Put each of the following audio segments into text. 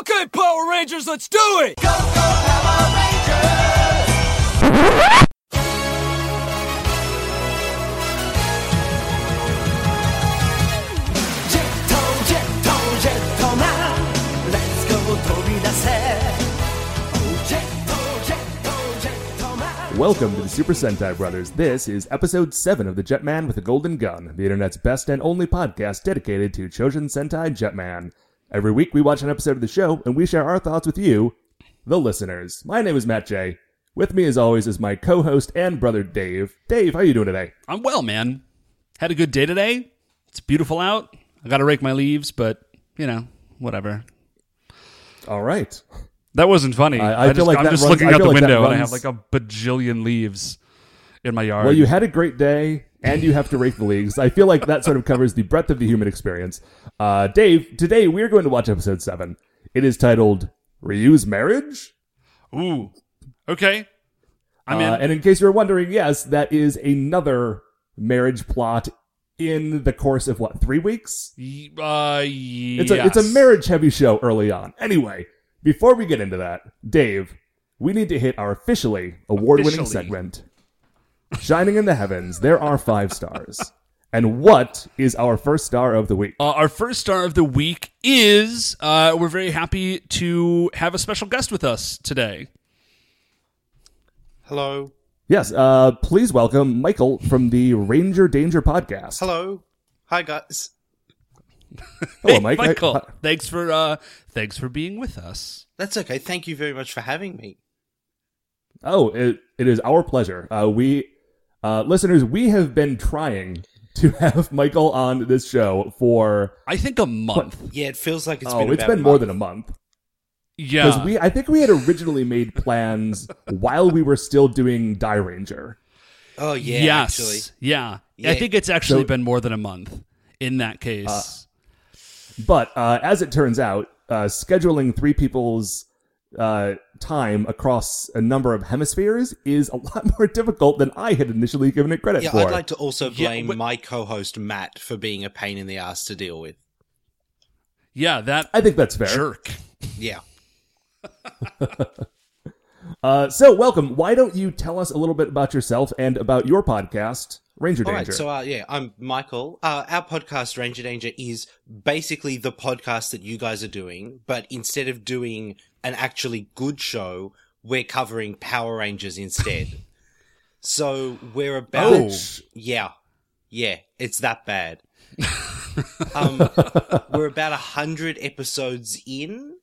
Okay, Power Rangers, let's do it! Welcome to the Super Sentai Brothers. This is episode 7 of the Jetman with a Golden Gun, the internet's best and only podcast dedicated to Chojin Sentai Jetman. Every week we watch an episode of the show and we share our thoughts with you, the listeners. My name is Matt J. With me as always is my co-host and brother Dave. Dave, how are you doing today? I'm well, man. Had a good day today. It's beautiful out. I got to rake my leaves, but you know, whatever. All right. That wasn't funny. I- I feel just, like I'm just runs- looking I out the like window and I have like a bajillion leaves in my yard. Well, you had a great day and you have to rake the leagues. I feel like that sort of covers the breadth of the human experience. Uh, Dave, today we're going to watch episode 7. It is titled Ryu's Marriage? Ooh. Okay. I'm Uh, in. and in case you're wondering, yes, that is another marriage plot in the course of what three weeks? Uh, It's a it's a marriage heavy show early on. Anyway, before we get into that, Dave, we need to hit our officially award winning segment. Shining in the heavens, there are five stars. And what is our first star of the week? Uh, our first star of the week is uh, we're very happy to have a special guest with us today. Hello. Yes, uh, please welcome Michael from the Ranger Danger podcast. Hello. Hi, guys. Hello, Hey, Mike. I- Michael. thanks for uh, thanks for being with us. That's okay. Thank you very much for having me. Oh, it, it is our pleasure. Uh, we, uh, listeners, we have been trying to have Michael on this show for I think a month. Yeah, it feels like it's oh, been it's about been a more than a month Yeah. because we, I think we had originally made plans while we were still doing Die Ranger. Oh yeah, yes. actually. Yeah. Yeah. I think it's actually So- been more than a month in that case. But uh, as it turns out, uh, scheduling three people's uh, time across a number of hemispheres is a lot more difficult than I had initially given it credit for. Yeah, for. I'd like to also Yeah, blame but- my co-host Matt for being a pain in the ass to deal with. yeah, that I think that's fair. jerk. Yeah. Uh, so, welcome. Why don't you tell us a little bit about yourself and about your podcast, Ranger All Danger? right, so uh, yeah, I'm Michael. Uh, our podcast, Ranger Danger, is basically the podcast that you guys are doing, but instead of doing an actually good show, we're covering Power Rangers instead. so we're about Oh. yeah, yeah, it's that bad. um, we're about a hundred episodes in,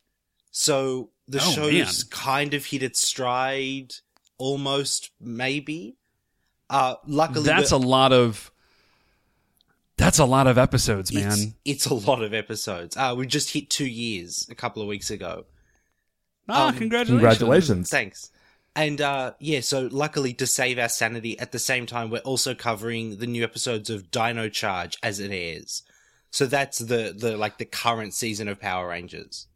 so the Oh, show's man. kind of hit its stride, almost maybe. Uh, luckily, That's a lot of That's a lot of episodes, man. It's, it's a lot of episodes. Uh, we just hit two years a couple of weeks ago. Ah, um, congratulations. Congratulations. Thanks. And uh, yeah, so luckily to save our sanity, at the same time we're also covering the new episodes of Dino Charge as it airs. So that's the the like the current season of Power Rangers.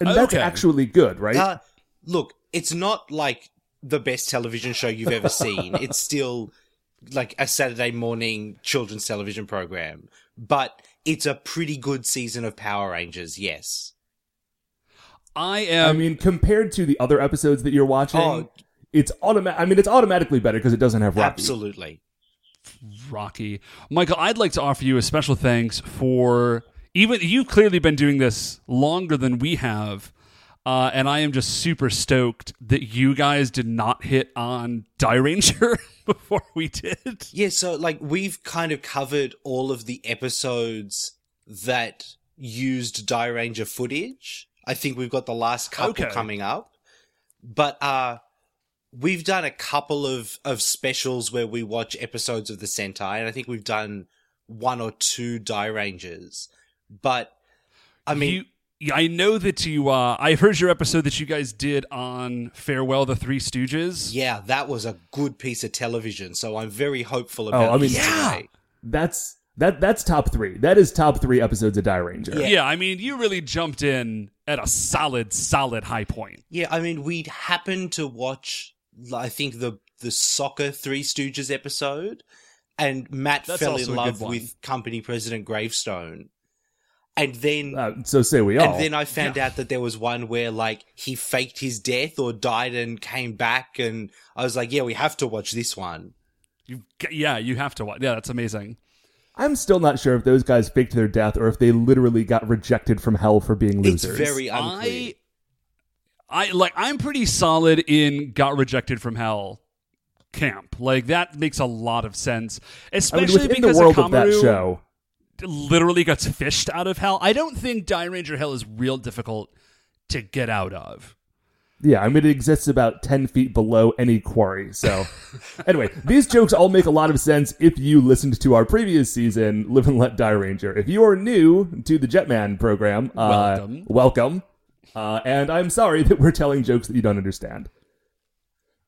and that's okay. actually good, right? Uh, look, it's not like the best television show you've ever seen. it's still like a Saturday morning children's television program, but it's a pretty good season of Power Rangers. Yes. I am I mean, compared to the other episodes that you're watching, Oh. it's automatic. I mean, it's automatically better because it doesn't have Rocky. Absolutely. Rocky. Michael, I'd like to offer you a special thanks for even you've clearly been doing this longer than we have. Uh, and I am just super stoked that you guys did not hit on Die Ranger before we did. Yeah, so like we've kind of covered all of the episodes that used Die Ranger footage. I think we've got the last couple Okay. coming up. But uh we've done a couple of of specials where we watch episodes of the Sentai and I think we've done one or two Die Rangers. But I mean you, yeah, I know that you. Uh, I heard your episode that you guys did on Farewell the Three Stooges. yeah, that was a good piece of television, so I'm very hopeful about. Oh, about I mean, Yeah. today. That's that. That's top three. That is top three episodes of Die Ranger. Yeah. Yeah, I mean, you really jumped in at a solid, solid high point. Yeah, I mean, we'd happened to watch, I think the the soccer Three Stooges episode, and Matt That's fell in love with company president Gravestone, And then Uh, so say we all. and then I found out that there was one where like he faked his death or died and came back, and I was like, yeah, we have to watch this one. You, yeah, you have to watch. Yeah, that's amazing. I'm still not sure if those guys faked their death or if they literally got rejected from hell for being losers. It's losers. very unclear. I, I like. I'm pretty solid in got rejected from hell camp. Like that makes a lot of sense, I mean, especially because the world of that show. literally gets fished out of hell. I don't think Die Ranger Hell is real difficult to get out of. Yeah, I mean, it exists about 10 feet below any quarry. So, anyway, these jokes all make a lot of sense if you listened to our previous season, Live and Let Die Ranger. If you are new to the Jetman program, uh, Welcome. welcome. Uh, and I'm sorry that we're telling jokes that you don't understand.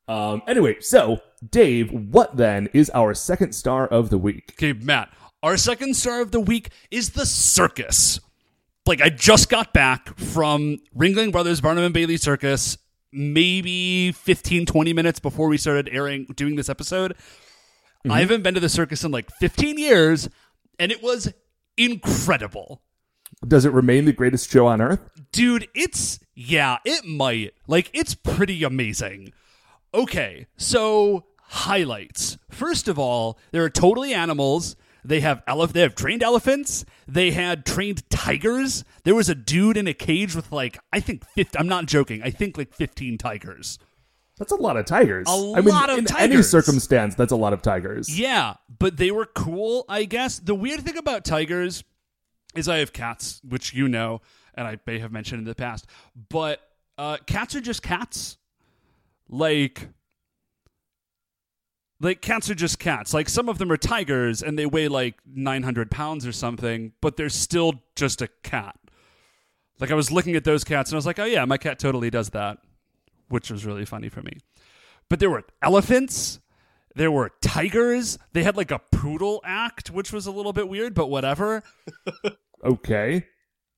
Um, anyway, so, Dave, what then is our second star of the week? Okay, Matt. Our second star of the week is the circus. Like I just got back from Ringling Brothers Barnum and Bailey Circus maybe 15 20 minutes before we started airing doing this episode. Mm-hmm. I haven't been to the circus in like 15 years and it was incredible. Does it remain the greatest show on earth? Dude, it's yeah, it might. Like it's pretty amazing. Okay, so highlights. First of all, there are totally animals. They have elef- they have trained elephants. They had trained tigers. There was a dude in a cage with like I think 50, I'm not joking. I think like 15 tigers. That's a lot of tigers. A I mean, lot of in any circumstance, that's a lot of tigers. Yeah, but they were cool, I guess. The weird thing about tigers is I have cats, which you know, and I may have mentioned in the past, but uh, cats are just cats. Like, like cats are just cats. Like some of them are tigers and they weigh like 900 pounds or something, but they're still just a cat. Like I was looking at those cats and I was like, oh yeah, my cat totally does that, which was really funny for me. But there were elephants, there were tigers. They had like a poodle act, which was a little bit weird, but whatever. Okay.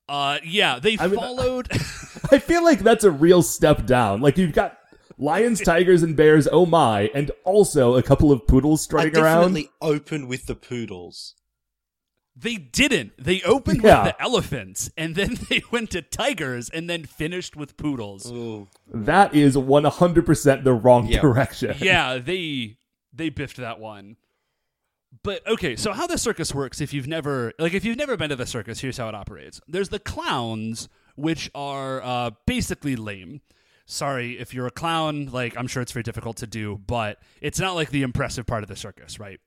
Uh, yeah, they I mean, followed. I feel like that's a real step down. Like you've got lions, tigers, and bears. Oh my! And also a couple of poodles I strutting around. definitely open with the poodles. they didn't. They opened Yeah. with the elephants, and then they went to tigers, and then finished with poodles. Ooh. That is one hundred percent the wrong Yeah. direction. yeah, they they biffed that one. But okay, so how the circus works if you've never like if you've never been to the circus, here's how it operates. There's the clowns, which are uh, basically lame. Sorry if you're a clown, like I'm sure it's very difficult to do, but it's not like the impressive part of the circus, right?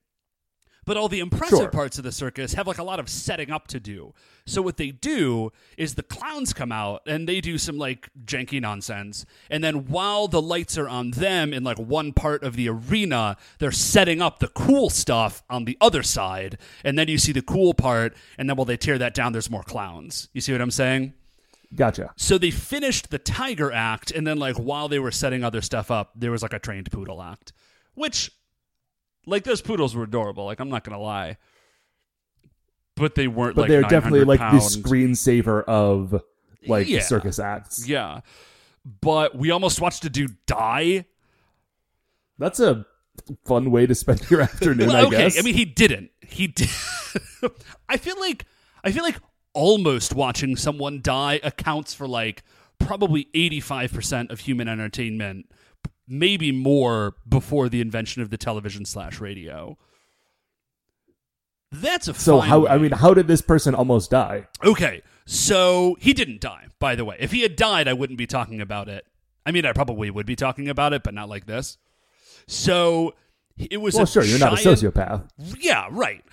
But all the impressive Sure. parts of the circus have like a lot of setting up to do. So what they do is the clowns come out and they do some like janky nonsense. And then while the lights are on them in like one part of the arena, they're setting up the cool stuff on the other side. And then you see the cool part. And then while they tear that down, there's more clowns. You see what I'm saying? Gotcha. So they finished the tiger act, and then like while they were setting other stuff up, there was like a trained poodle act, which, like those poodles were adorable. Like I'm not gonna lie, but they weren't. But like they're definitely 900 like pound. the screensaver of like Yeah. circus acts. Yeah, but we almost watched a dude die. That's a fun way to spend your afternoon. Well, I okay, guess. I mean he didn't. He did. I feel like I feel like almost watching someone die accounts for like probably 85% of human entertainment, maybe more before the invention of the television slash radio. That's a so how? way. I mean, how did this person almost die? Okay, so he didn't die, by the way. If he had died, I wouldn't be talking about it. I mean, I probably would be talking about it, but not like this. So it was Well, sure, you're not a sociopath. Yeah, right.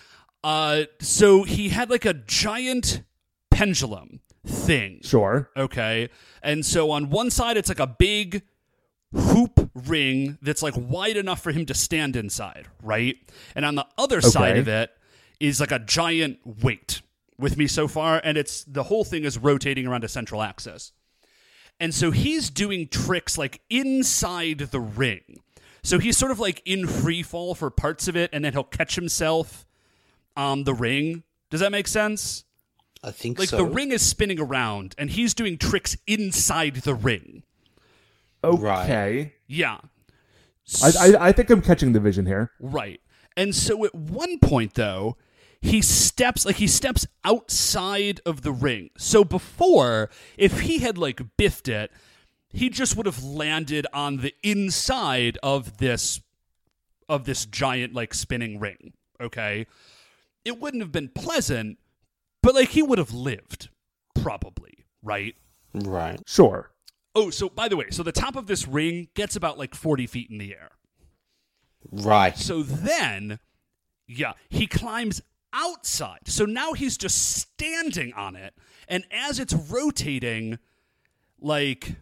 Uh, so he had like a giant pendulum thing. Sure. Okay. And so on one side, it's like a big hoop ring that's like wide enough for him to stand inside, right? And on the other side of it is like a giant weight with me so far. And it's the whole thing is rotating around a central axis. And so he's doing tricks like inside the ring. So he's sort of like in free fall for parts of it, and then he'll catch himself on the ring. Does that make sense? I think Like so. the ring is spinning around, and he's doing tricks inside the ring. Okay. Yeah. I, I I think I'm catching the vision here. Right. And so at one point, though, he steps like he steps outside of the ring. So before, if he had like biffed it, he just would have landed on the inside of this of this giant like spinning ring. Okay, it wouldn't have been pleasant, but like he would have lived probably, right? Right. Sure. Oh, so by the way, so the top of this ring gets about like 40 feet in the air. Right. So then, yeah, he climbs outside. So now he's just standing on it. And as it's rotating, like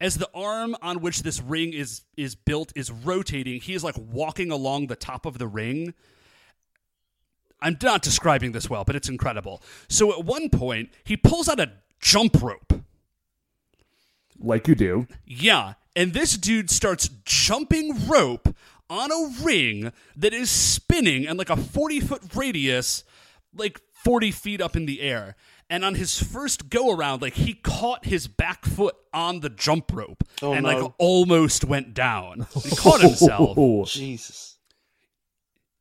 as the arm on which this ring is is built is rotating, he is like walking along the top of the ring. I'm not describing this well, but it's incredible. So at one point, he pulls out a jump rope. Like you do. Yeah, and this dude starts jumping rope on a ring that is spinning and like a 40 foot radius, like 40 feet up in the air. And on his first go around, like he caught his back foot on the jump rope Oh, and no. like almost went down. He caught himself. Oh, Jesus.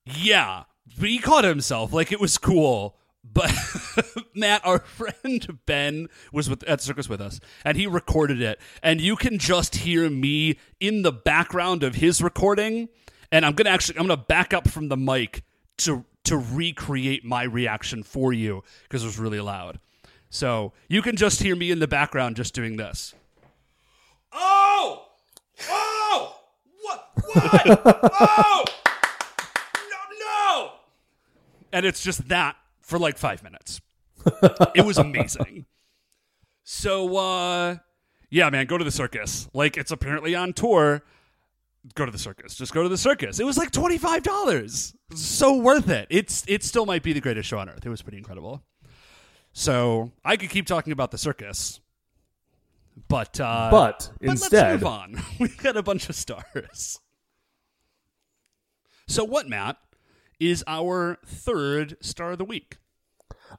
Yeah, but he caught himself. Like it was cool. But Matt, our friend Ben was with at the circus with us, and he recorded it. And you can just hear me in the background of his recording. And I'm gonna actually I'm gonna back up from the mic to to recreate my reaction for you because it was really loud. So you can just hear me in the background just doing this. Oh! Oh! What? What? oh! And it's just that for like five minutes. it was amazing. So, uh, yeah, man, go to the circus. Like, it's apparently on tour. Go to the circus. Just go to the circus. It was like twenty five dollars. So worth it. It's it still might be the greatest show on earth. It was pretty incredible. So I could keep talking about the circus, but uh, But but instead, let's move on. We've got a bunch of stars. So what, Matt, is our third star of the week?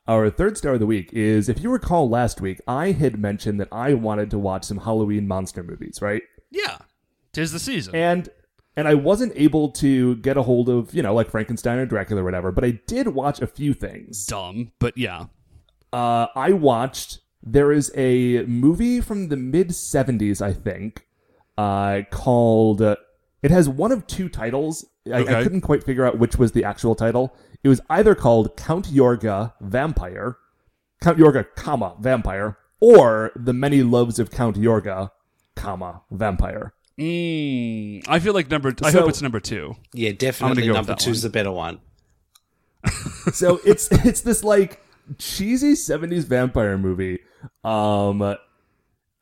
our third star of the week is if you recall last week, I had mentioned that I wanted to watch some Halloween monster movies, right? Yeah, tis the season. And and I wasn't able to get a hold of, you know, like Frankenstein or Dracula or whatever, but I did watch a few things. Dumb, but yeah. Uh, I watched. There is a movie from the mid '70s, I think, uh, called. Uh, it has one of two titles. I, I couldn't quite figure out which was the actual title. It was either called Count Yorga Vampire, Count Yorga, comma Vampire, or The Many Loves of Count Yorga, comma Vampire. Mm, I feel like number. I So- hope it's number two. Yeah, definitely go number two is one. the better one. so it's it's this like cheesy 70s vampire movie um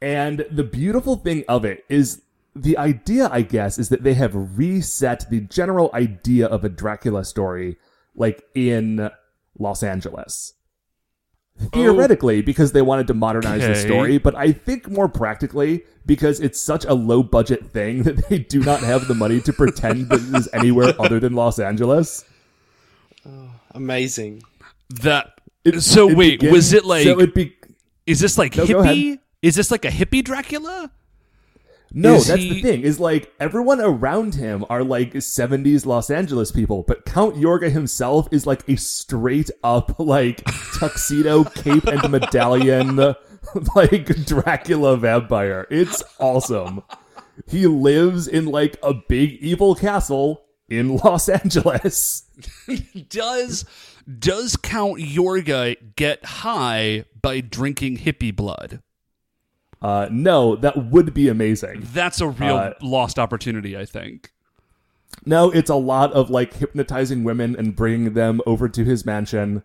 and the beautiful thing of it is the idea i guess is that they have reset the general idea of a dracula story like in los angeles theoretically oh. because they wanted to modernize the story but i think more practically because it's such a low budget thing that they do not have the money to pretend that it is anywhere other than los angeles oh, Amazing. That. so It wait, begins- was it like? so it be is this like No, hippie? Is this like a hippie Dracula? No, Is that's he- the thing. Is like everyone around him are like 70s Los Angeles people, but Count Yorga himself is like a straight up like tuxedo, cape and medallion like Dracula vampire. It's awesome. He lives in like a big evil castle in Los Angeles. Does does Count Yorga get high by drinking hippie blood? Uh no, that would be amazing. That's a real Uh, lost opportunity, I think. No, it's a lot of like hypnotizing women and bringing them over to his mansion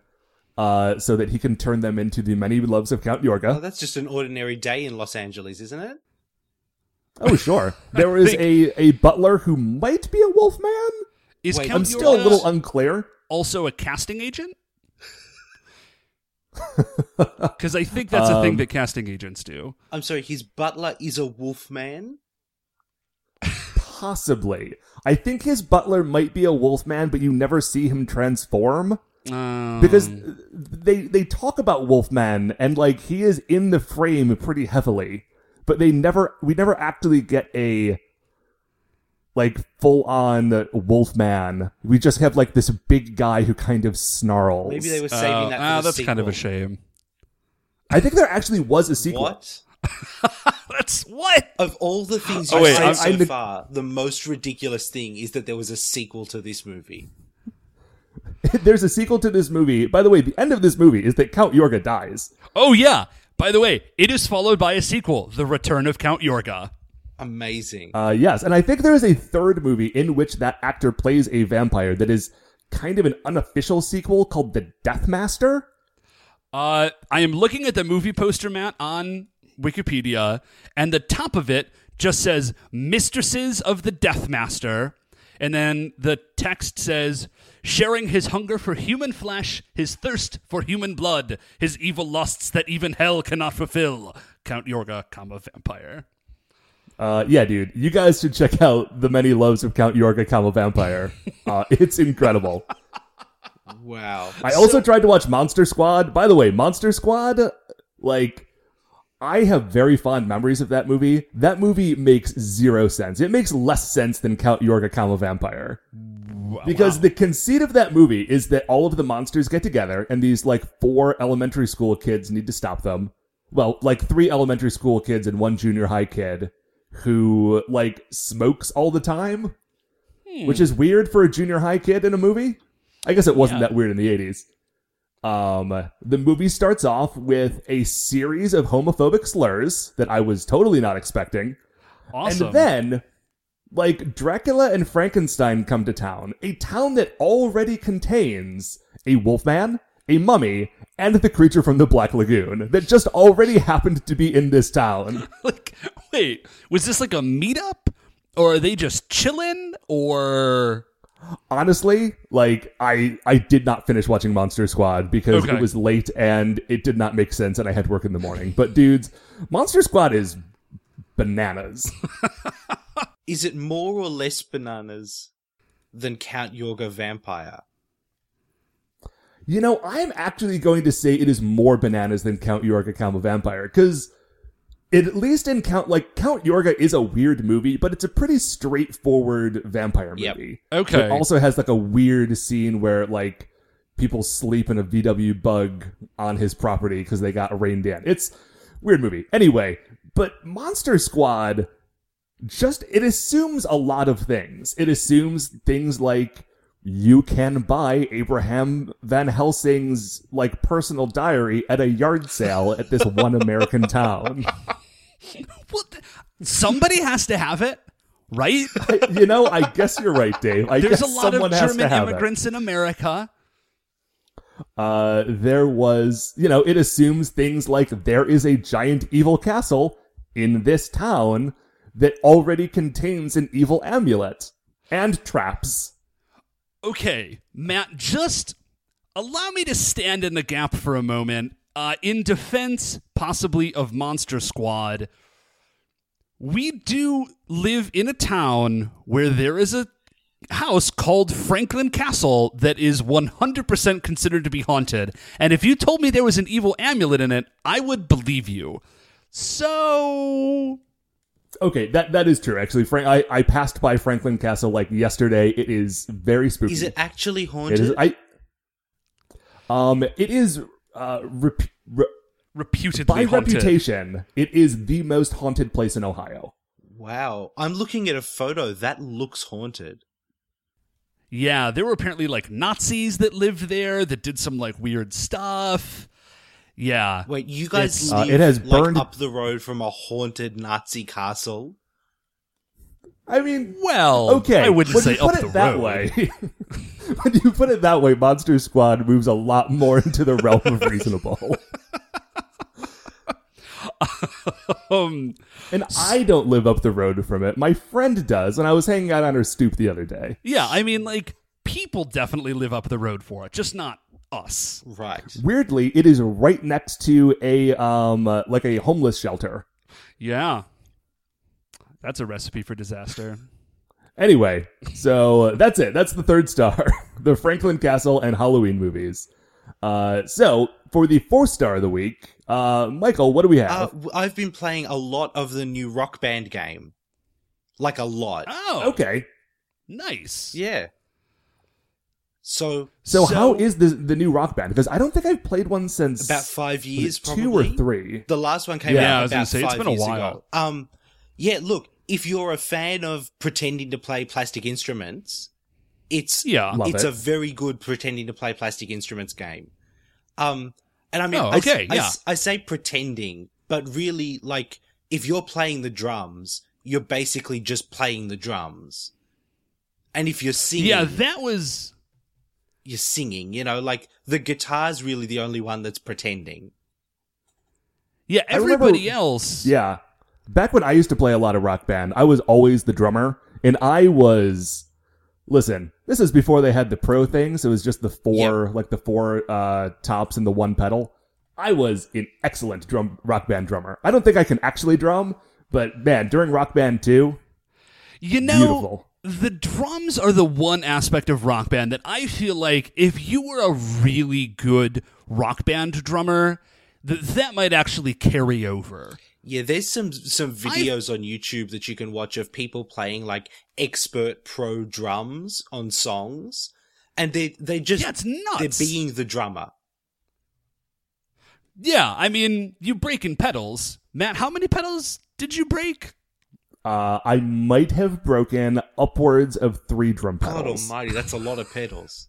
uh, so that he can turn them into the many loves of Count Oh, Yorga. that's just an ordinary day in Los Angeles, isn't it? Oh, sure. There is think- a, a butler who might be a wolf man. Is Wait, Count I'm still a little unclear. also a casting agent? Because I think that's a thing Um, that casting agents do. I'm sorry, his butler is a wolf man? Possibly. I think his butler might be a wolf man, but you never see him transform. Um, because they they talk about Wolfman and like he is in the frame pretty heavily, but they never we never actually get a like full on wolf man. We just have like this big guy who kind of snarls. Maybe they were saving Oh, that. For ah, the that's kind of a shame. I think there actually was a sequel. What? That's what? Of all the things Oh, you've wait, said I'm- so I'm the- far, the most ridiculous thing is that there was a sequel to this movie. There's a sequel to this movie. By the way, the end of this movie is that Count Yorga dies. Oh yeah. By the way, it is followed by a sequel, The Return of Count Yorga. Amazing. Uh, yes, and I think there is a third movie in which that actor plays a vampire that is kind of an unofficial sequel called The Death Master. Uh, I am looking at the movie poster, Matt, on Wikipedia, and the top of it just says "Mistresses of the Death Master," and then the text says, "Sharing his hunger for human flesh, his thirst for human blood, his evil lusts that even hell cannot fulfill." Count Yorga, comma vampire. Uh, yeah, dude, you guys should check out The Many Loves of Count Yorga, comma vampire. Uh, it's incredible. wow. I also tried to watch Monster Squad. By the way, Monster Squad, like, I have very fond memories of that movie. That movie makes zero sense. It makes less sense than Count Yorga, comma vampire. Because the conceit of that movie is that all of the monsters get together and these like four elementary school kids need to stop them. Well, like three elementary school kids and one junior high kid who like smokes all the time, which is weird for a junior high kid in a movie. I guess it wasn't Yeah. that weird in the 80s. Um, the movie starts off with a series of homophobic slurs that I was totally not expecting. Awesome. And then, like, Dracula and Frankenstein come to town, a town that already contains a wolfman, a mummy, and the creature from the Black Lagoon that just already happened to be in this town. like, wait, was this like a meetup, or are they just chilling, or? Honestly, like, I I did not finish watching Monster Squad because Okay. it was late and it did not make sense and I had work in the morning. But dudes, Monster Squad is bananas. Is it more or less bananas than Count Yorga Vampire? You know, I'm actually going to say it is more bananas than Count Yorga Comma Vampire, because at least in Count, like, Count Yorga is a weird movie, but it's a pretty straightforward vampire Yep. movie. Okay. It also has, like, a weird scene where, like, people sleep in a VW bug on his property because they got rained in. It's weird movie. Anyway, but Monster Squad just it assumes a lot of things. It assumes things like you can buy Abraham Van Helsing's like personal diary at a yard sale at this one American town. Well, th- somebody has to have it, right? you know, I guess you're right, Dave. I There's a lot of German have it. immigrants in America. Uh, there was, you know, it assumes things like there is a giant evil castle in this town that already contains an evil amulet and traps. Okay, Matt, just allow me to stand in the gap for a moment. Uh, in defense, possibly, of Monster Squad, we do live in a town where there is a house called Franklin Castle that is 100% considered to be haunted. And if you told me there was an evil amulet in it, I would believe you. So, Okay, that that is true. Actually, Frank, I, I passed by Franklin Castle like yesterday. It is very spooky. Is it actually haunted? is. I. Um, it is. Uh, rep, re, reputedly by haunted. reputation, it is the most haunted place in Ohio. wow. I'm looking at a photo. That looks haunted. Yeah, there were apparently like Nazis that lived there that did some like weird stuff. Yeah. Wait, you guys It's- uh, live it has like, burned- up the road from a haunted Nazi castle? I mean, Well, okay. I wouldn't when say you put up it the that road. way. when you put it that way, Monster Squad moves a lot more into the realm of reasonable. Um, And I don't live up the road from it. My friend does, and I was hanging out on her stoop the other day. yeah, I mean, like people definitely live up the road for it, just not us. Right. Weirdly, it is right next to a um uh, like a homeless shelter. Yeah, that's a recipe for disaster. Anyway, so uh, that's it. That's the third star. the Franklin Castle and Halloween movies. Uh, so for the fourth star of the week, uh, Michael, what do we Uh, have? w- I've been playing a lot of the new Rock Band game. like a lot. Oh, Okay. nice. Yeah. So So, how is the the new Rock Band? Because I don't think I've played one since about five years, it probably two or three. The last one came Yeah, I out was about gonna say, it's five been a years while. ago. Um, yeah. Look, if you're a fan of pretending to play plastic instruments, it's Yeah. It's it. a very good pretending to play plastic instruments game. Um, and I mean, Oh, okay, I, yeah. s- I say pretending, but really, like, if you're playing the drums, you're basically just playing the drums. And if you're singing, Yeah, that was. You're singing, you know, like the guitar's really the only one that's pretending. Yeah, I remember- everybody else. Yeah. Back when I used to play a lot of Rock Band, I was always the drummer, and I was. Listen, this is before they had the pro things. It was just the four, like the four uh, tops and the one pedal. I was an excellent drum rock band drummer. I don't think I can actually drum, but man, during Rock Band 2, You know, Beautiful. The drums are the one aspect of rock band that I feel like if you were a really good rock band drummer, that that might actually carry over. Yeah, there's some some videos on YouTube that you can watch of people playing like expert pro drums on songs, and they they just Yeah, it's nuts. they're being the drummer. Yeah, I mean, you breaking pedals. Matt, how many pedals did you break? Uh, I might have broken upwards of three drum God pedals. Almighty, that's a lot of pedals.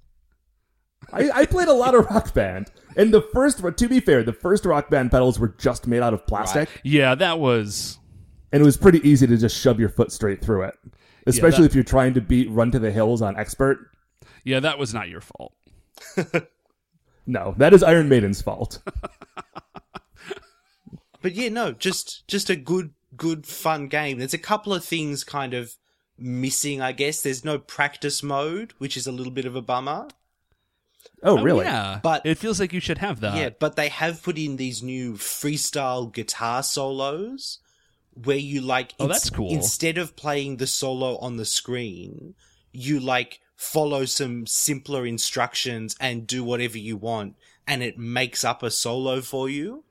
I, I played a lot of Rock Band, and the first, to be fair, the first Rock Band pedals were just made out of plastic. Yeah, that was. and it was pretty easy to just shove your foot straight through it. Especially that- if you're trying to beat Run to the Hills on expert. Yeah, that was not your fault. No, that is Iron Maiden's fault. But yeah, no, just just a good good fun game. There's a couple of things kind of missing, I guess. There's no practice mode, which is a little bit of a bummer. Oh, oh really? Yeah, But- it feels like you should have that. Yeah, but they have put in these new freestyle guitar solos where you like Oh, that's cool. instead of playing the solo on the screen, you like follow some simpler instructions and do whatever you want and it makes up a solo for you.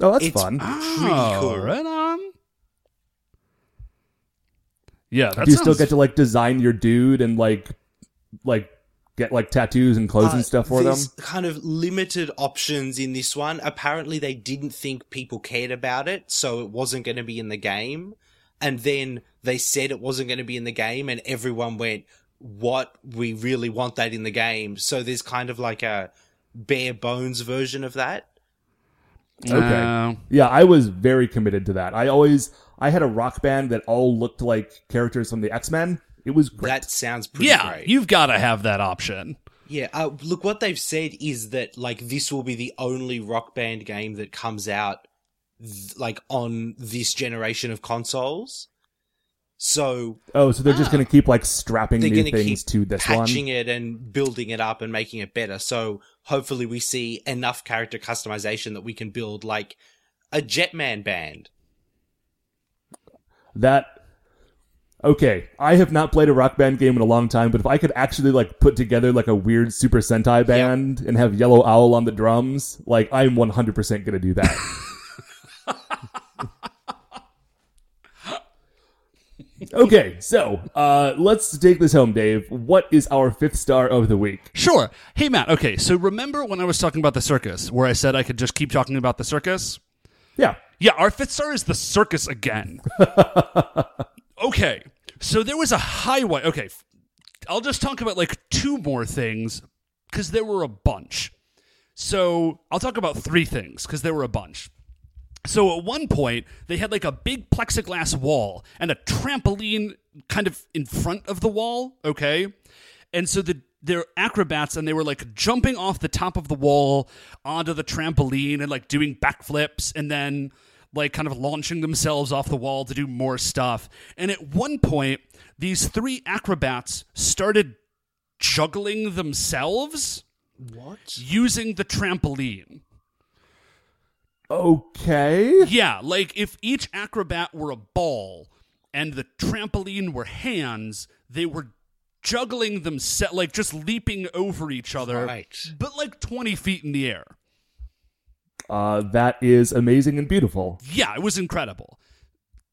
Oh, that's It's- fun. Pretty Oh, cool. right on. Yeah, that Do you still get to like design your dude and like like get like tattoos and clothes Uh, and stuff for them? kind of limited options in this one. Apparently, they didn't think people cared about it, so it wasn't going to be in the game. And then they said it wasn't going to be in the game, and everyone went, "What? We really want that in the game." So there's kind of like a bare bones version of that. Okay. Uh, Yeah, I was very committed to that. I always I had a rock band that all looked like characters from the X Men. It was great. That sounds pretty yeah, great. you've got to have that option. Yeah, uh, look, what they've said is that like this will be the only rock band game that comes out th- like on this generation of consoles. So oh, so they're just going to keep like strapping new going keep things to this one. patching it and building it up and making it better. So hopefully we see enough character customization that we can build like a Jetman band. That okay. I have not played a rock band game in a long time, but if I could actually like put together like a weird Super Sentai band and have Yellow Owl on the drums, like I'm 100 percent going to do that. okay, so uh, let's take this home, Dave. What is our fifth star of the week? Sure. Hey, Matt. Okay, so remember when I was talking about the circus, where I said I could just keep talking about the circus? Yeah, Yeah, our fifth star is the circus again. okay, so there was a highway. Okay, I'll just talk about like two more things because there were a bunch. So I'll talk about three things because there were a bunch. So at one point, they had like a big plexiglass wall and a trampoline kind of in front of the wall, okay? And so the they're acrobats and they were like jumping off the top of the wall onto the trampoline and like doing backflips and then like kind of launching themselves off the wall to do more stuff. And at one point, these three acrobats started juggling themselves What? using the trampoline. Okay. Yeah, like if each acrobat were a ball and the trampoline were hands, they were juggling themselves, like just leaping over each other, Right. but like 20 feet in the air. Uh, that is amazing and beautiful. Yeah, it was incredible.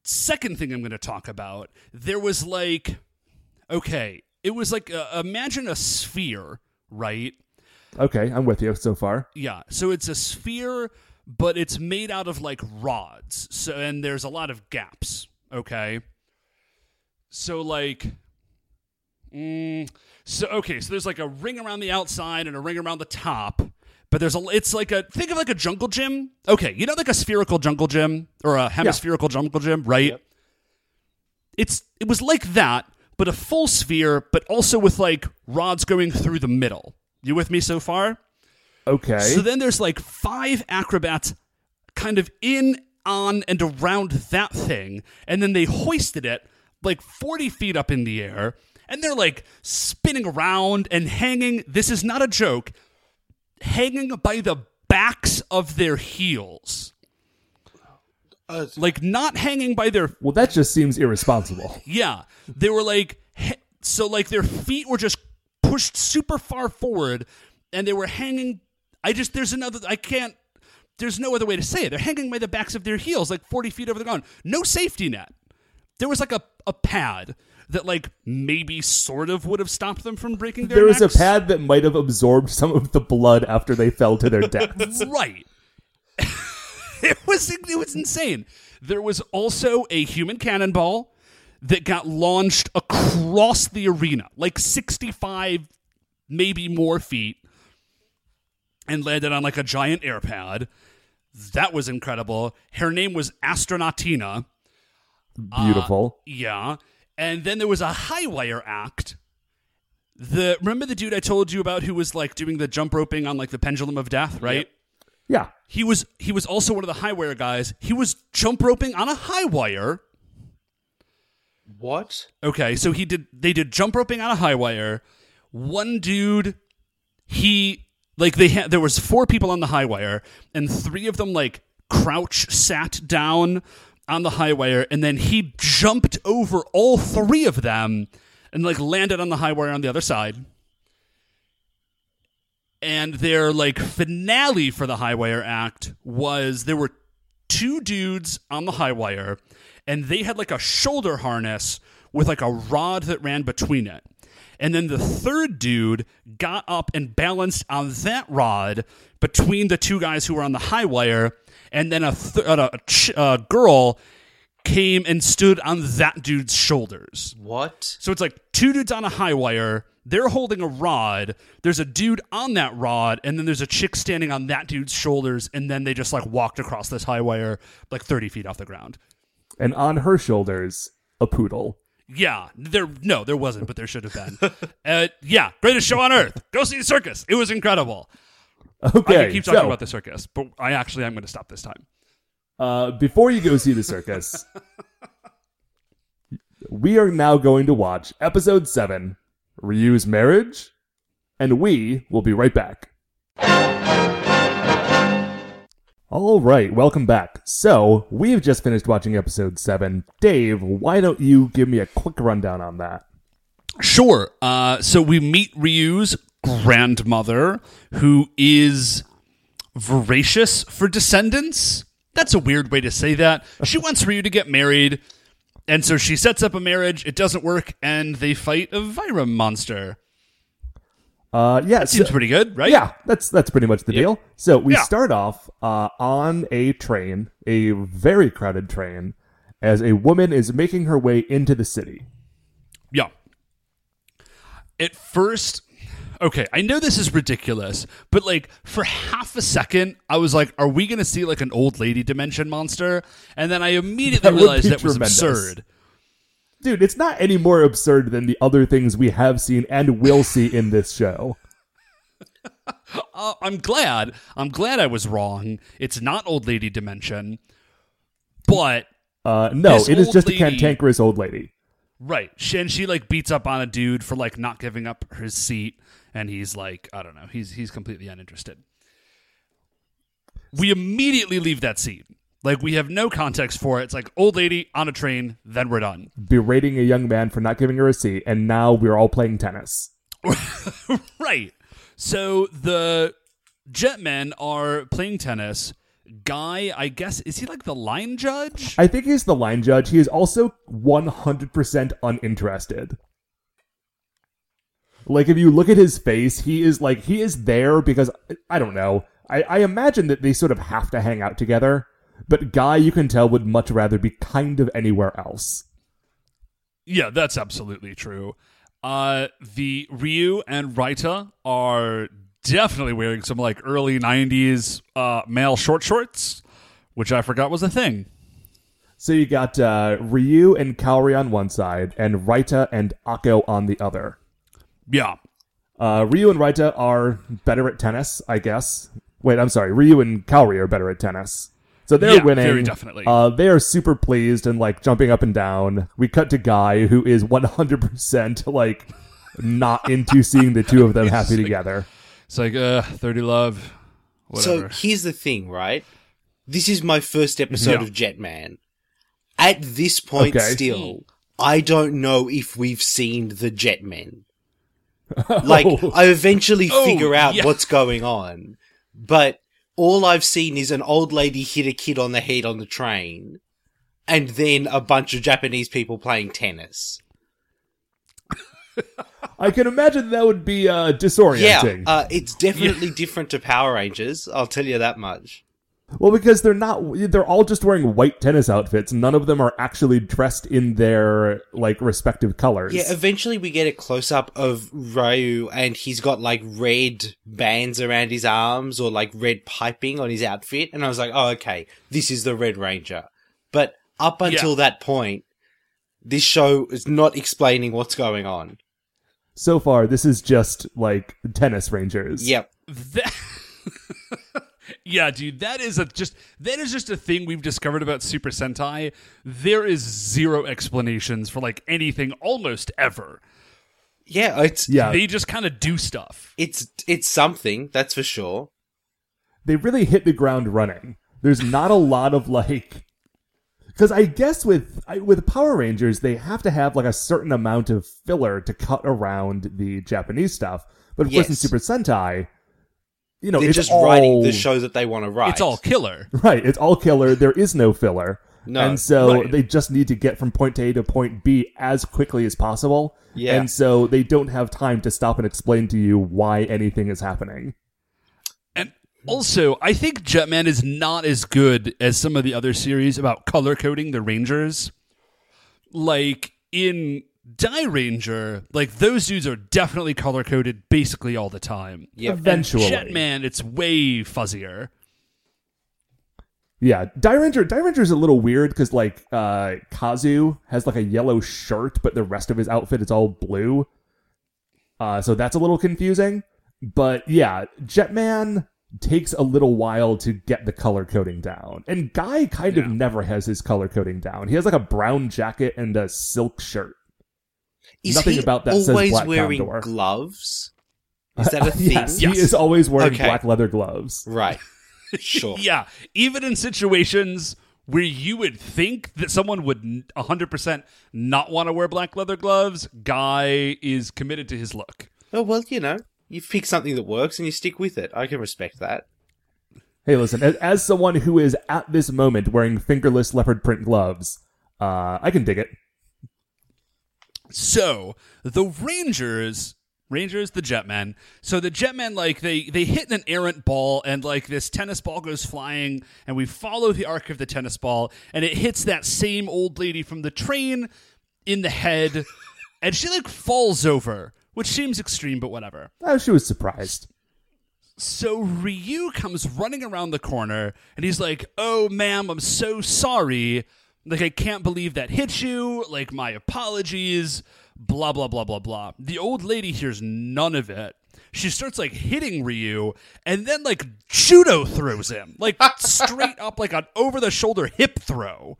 second thing I'm going to talk about, there was like, okay, it was like uh, imagine a sphere, right? Okay, I'm with you so far. Yeah. So it's a sphere, but it's made out of like rods. So and there's a lot of gaps. Okay. So like, mm, so okay. So there's like a ring around the outside and a ring around the top. But there's a. It's like a. Think of like a jungle gym. Okay, you know, like a spherical jungle gym or a hemispherical jungle gym, right? Yep. It's it was like that, but a full sphere, but also with like rods going through the middle. You with me so far? Okay. So then there's like five acrobats kind of in, on, and around that thing. And then they hoisted it like 40 feet up in the air. And they're like spinning around and hanging. This is not a joke. Hanging by the backs of their heels. Uh, Like not hanging by their well, that just seems irresponsible. yeah, they were like he- so like their feet were just pushed super far forward, and they were hanging. I just there's another I can't. There's no other way to say it. They're hanging by the backs of their heels, like forty feet over the ground. No safety net. There was like a a pad that like maybe sort of would have stopped them from breaking their There was a pad that might have absorbed some of the blood after they fell to their deaths. right. it was it was insane. There was also a human cannonball that got launched across the arena, like 65 maybe more feet and landed on like a giant air pad. That was incredible. Her name was Astronautina. Beautiful. Uh, yeah. And then there was a high wire act. The remember the dude I told you about who was like doing the jump roping on like the pendulum of death, right? yeah. He was he was also one of the high wire guys. He was jump roping on a high wire. what? Okay, so he did they did jump roping on a high wire. One dude he like they had there was four people on the high wire and three of them like crouch sat down on the high wire and then he jumped over all three of them and like landed on the high wire on the other side. And their like finale for the high wire act was there were two dudes on the high wire and they had like a shoulder harness with like a rod that ran between it. And then the third dude got up and balanced on that rod between the two guys who were on the high wire. And then a, th- uh, a, ch- a girl came and stood on that dude's shoulders. What? So it's like two dudes on a high wire. They're holding a rod. There's a dude on that rod, and then there's a chick standing on that dude's shoulders, and then they just like walked across this high wire like 30 feet off the ground. And on her shoulders, a poodle. Yeah, there no, there wasn't, but there should have been. uh, yeah, greatest show on earth. Go see the circus. It was incredible. I Okay. could keep talking so, about the circus, but I actually am going to stop this time. Uh, before you go see the circus, we are now going to watch episode 7 Ryu's Marriage, and we will be right back. All right, welcome back. So, we've just finished watching episode 7. Dave, why don't you give me a quick rundown on that? Sure. Uh, so we meet Ryu's grandmother, who is voracious for descendants. That's a weird way to say that. She wants Ryu to get married, and so she sets up a marriage. It doesn't work, and they fight a Vyram monster. Uh, yeah, so- Seems pretty good, right? Yeah, that's that's pretty much the deal. So we Yeah. start off uh, on a train, a very crowded train, as a woman is making her way into the city. Yeah. At first, okay, I know this is ridiculous, but like for half a second, I was like, are we going to see like an old lady dimension monster? And then I immediately That realized that was tremendous. absurd. Dude, it's not any more absurd than the other things we have seen and will see in this show. Uh, I'm glad. I'm glad I was wrong. It's not old lady dimension. But Uh, no, it is just a cantankerous old lady. right, she, and she like beats up on a dude for like not giving up his seat, and he's like, I don't know, he's he's completely uninterested. We immediately leave that scene. Like we have no context for it. It's like old lady on a train, then we're done. Berating a young man for not giving her a seat, and now we're all playing tennis. right. So the Jetmen are playing tennis. Guy, I guess, is he like the line judge? I think he's the line judge. He is also 100% uninterested. Like, if you look at his face, he is like, he is there because, I don't know. I, I imagine that they sort of have to hang out together, but Guy, you can tell, would much rather be kind of anywhere else. Yeah, that's absolutely true. Uh, the Ryu and Raita are definitely wearing some like early '90s uh, male short shorts, which I forgot was a thing. So you got uh, Ryu and Kaori on one side, and Raita and Akko on the other. Yeah, Uh, Ryu and Raita are better at tennis, I guess. Wait, I'm sorry. Ryu and Kaori are better at tennis. So they're Yeah, winning. very definitely. Uh, they are super pleased and like jumping up and down. We cut to Guy, who is 100% like not into seeing the two of them happy together. it's like uh, thirty love, whatever. So here's the thing, right? This is my first episode Yeah. of Jetman. At this point, Okay. still, I don't know if we've seen the Jetmen. Like, Oh. I eventually Oh, figure out yeah. what's going on, but all I've seen is an old lady hit a kid on the head on the train, and then a bunch of Japanese people playing tennis. I can imagine that would be uh, Yeah, disorienting. uh, it's definitely different to Power Rangers. I'll tell you that much. Well, because they're not, they're all just wearing white tennis outfits. None of them are actually dressed in their like respective colors. Yeah, eventually we get a close up of Ryu and he's got like red bands around his arms or like red piping on his outfit. And I was like, oh, okay, this is the Red Ranger. But up until that point, this show is not explaining what's going on. so far, this is just like tennis rangers. Yep. That- yeah, dude, that is a just that is just a thing we've discovered about Super Sentai. There is zero explanations for like anything almost ever. Yeah, it's Yeah. They just kind of do stuff. it's it's something, that's for sure. they really hit the ground running. There's not a lot of like, because I guess with with Power Rangers they have to have like a certain amount of filler to cut around the Japanese stuff. But of course in Super Sentai, you know, They're it's just all, writing the show that they want to write. It's all killer. right. It's all killer. There is no filler. No, and so right. they just need to get from point A to point B as quickly as possible. Yeah. And so they don't have time to stop and explain to you why anything is happening. And also, I think Jetman is not as good as some of the other series about color coding the Rangers. Like in Dairanger, like those dudes are definitely color coded basically all the time. Yep. Eventually. Jetman, it's way fuzzier. Yeah, Dairanger. Die Ranger is a little weird because like uh, Kazu has like a yellow shirt, but the rest of his outfit is all blue. Uh, so that's a little confusing. But yeah, Jetman takes a little while to get the color coding down, and Guy kind of never has his color coding down. He has like a brown jacket and a silk shirt. Is Nothing he about that says always Black wearing Condor. gloves? Is that a thing? yes, Yes. he is always wearing Okay. black leather gloves. Right. Sure. Yeah, even in situations where you would think that someone would n- 100% not want to wear black leather gloves, Guy is committed to his look. Oh well, you know, you pick something that works and you stick with it. I can respect that. Hey, listen, as, as someone who is at this moment wearing fingerless leopard print gloves, uh, I can dig it. So the Rangers, Rangers, the Jetmen. So the Jetmen, like they they hit an errant ball, and like this tennis ball goes flying, and we follow the arc of the tennis ball, and it hits that same old lady from the train in the head, and she like falls over, which seems extreme, but whatever. Oh, she was surprised. So Ryu comes running around the corner and he's like, "Oh, ma'am, I'm so sorry. Like I can't believe that hit you. Like my apologies. Blah blah blah blah blah." The old lady hears none of it. She starts like hitting Ryu and then like judo throws him. Like straight up like an over the shoulder hip throw.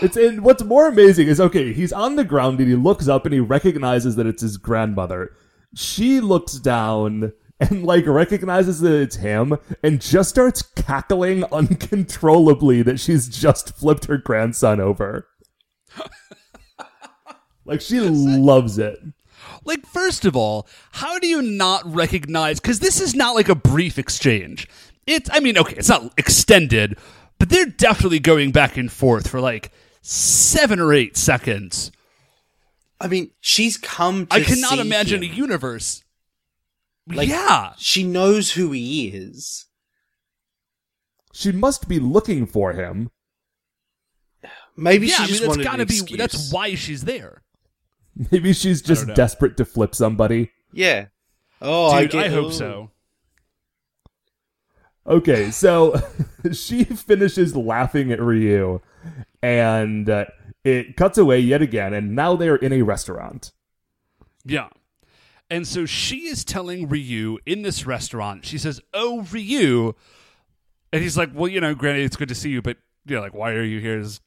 It's and what's more amazing is okay, he's on the ground and he looks up and he recognizes that it's his grandmother. She looks down and like recognizes that it's him and just starts cackling uncontrollably that she's just flipped her grandson over. like she loves it. Like, first of all, how do you not recognize? Because this is not like a brief exchange. it's I mean, okay, it's not extended, but they're definitely going back and forth for like seven or eight seconds. I mean, she's come to I cannot see imagine him. a universe. Like, yeah. She knows who he is. She must be looking for him. Maybe yeah, she I mean just that's wanted gotta an be excuse. that's why she's there. Maybe she's just desperate to flip somebody. Yeah. Oh, I, get, I hope oh. so. Okay, so she finishes laughing at Ryu, and uh, it cuts away yet again, and now they're in a restaurant. Yeah. And so she is telling Ryu in this restaurant, she says, Oh, Ryu. And he's like, Well, you know, Granny, it's good to see you, but, you know, like, why are you here? Is-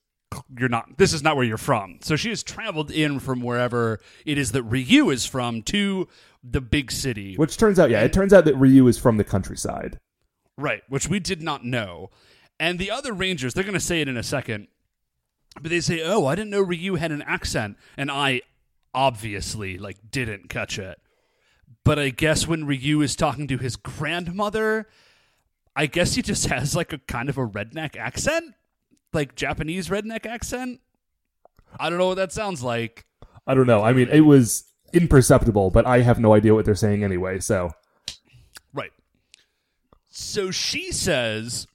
You're not, this is not where you're from. So she has traveled in from wherever it is that Ryu is from to the big city. Which turns out, yeah, it turns out that Ryu is from the countryside. Right, which we did not know. And the other Rangers, they're going to say it in a second, but they say, "Oh, I didn't know Ryu had an accent," and I obviously like didn't catch it. But I guess when Ryu is talking to his grandmother, I guess he just has like a kind of a redneck accent, like Japanese redneck accent. I don't know what that sounds like. I don't know. I mean, it was imperceptible, but I have no idea what they're saying anyway, so. Right. So she says,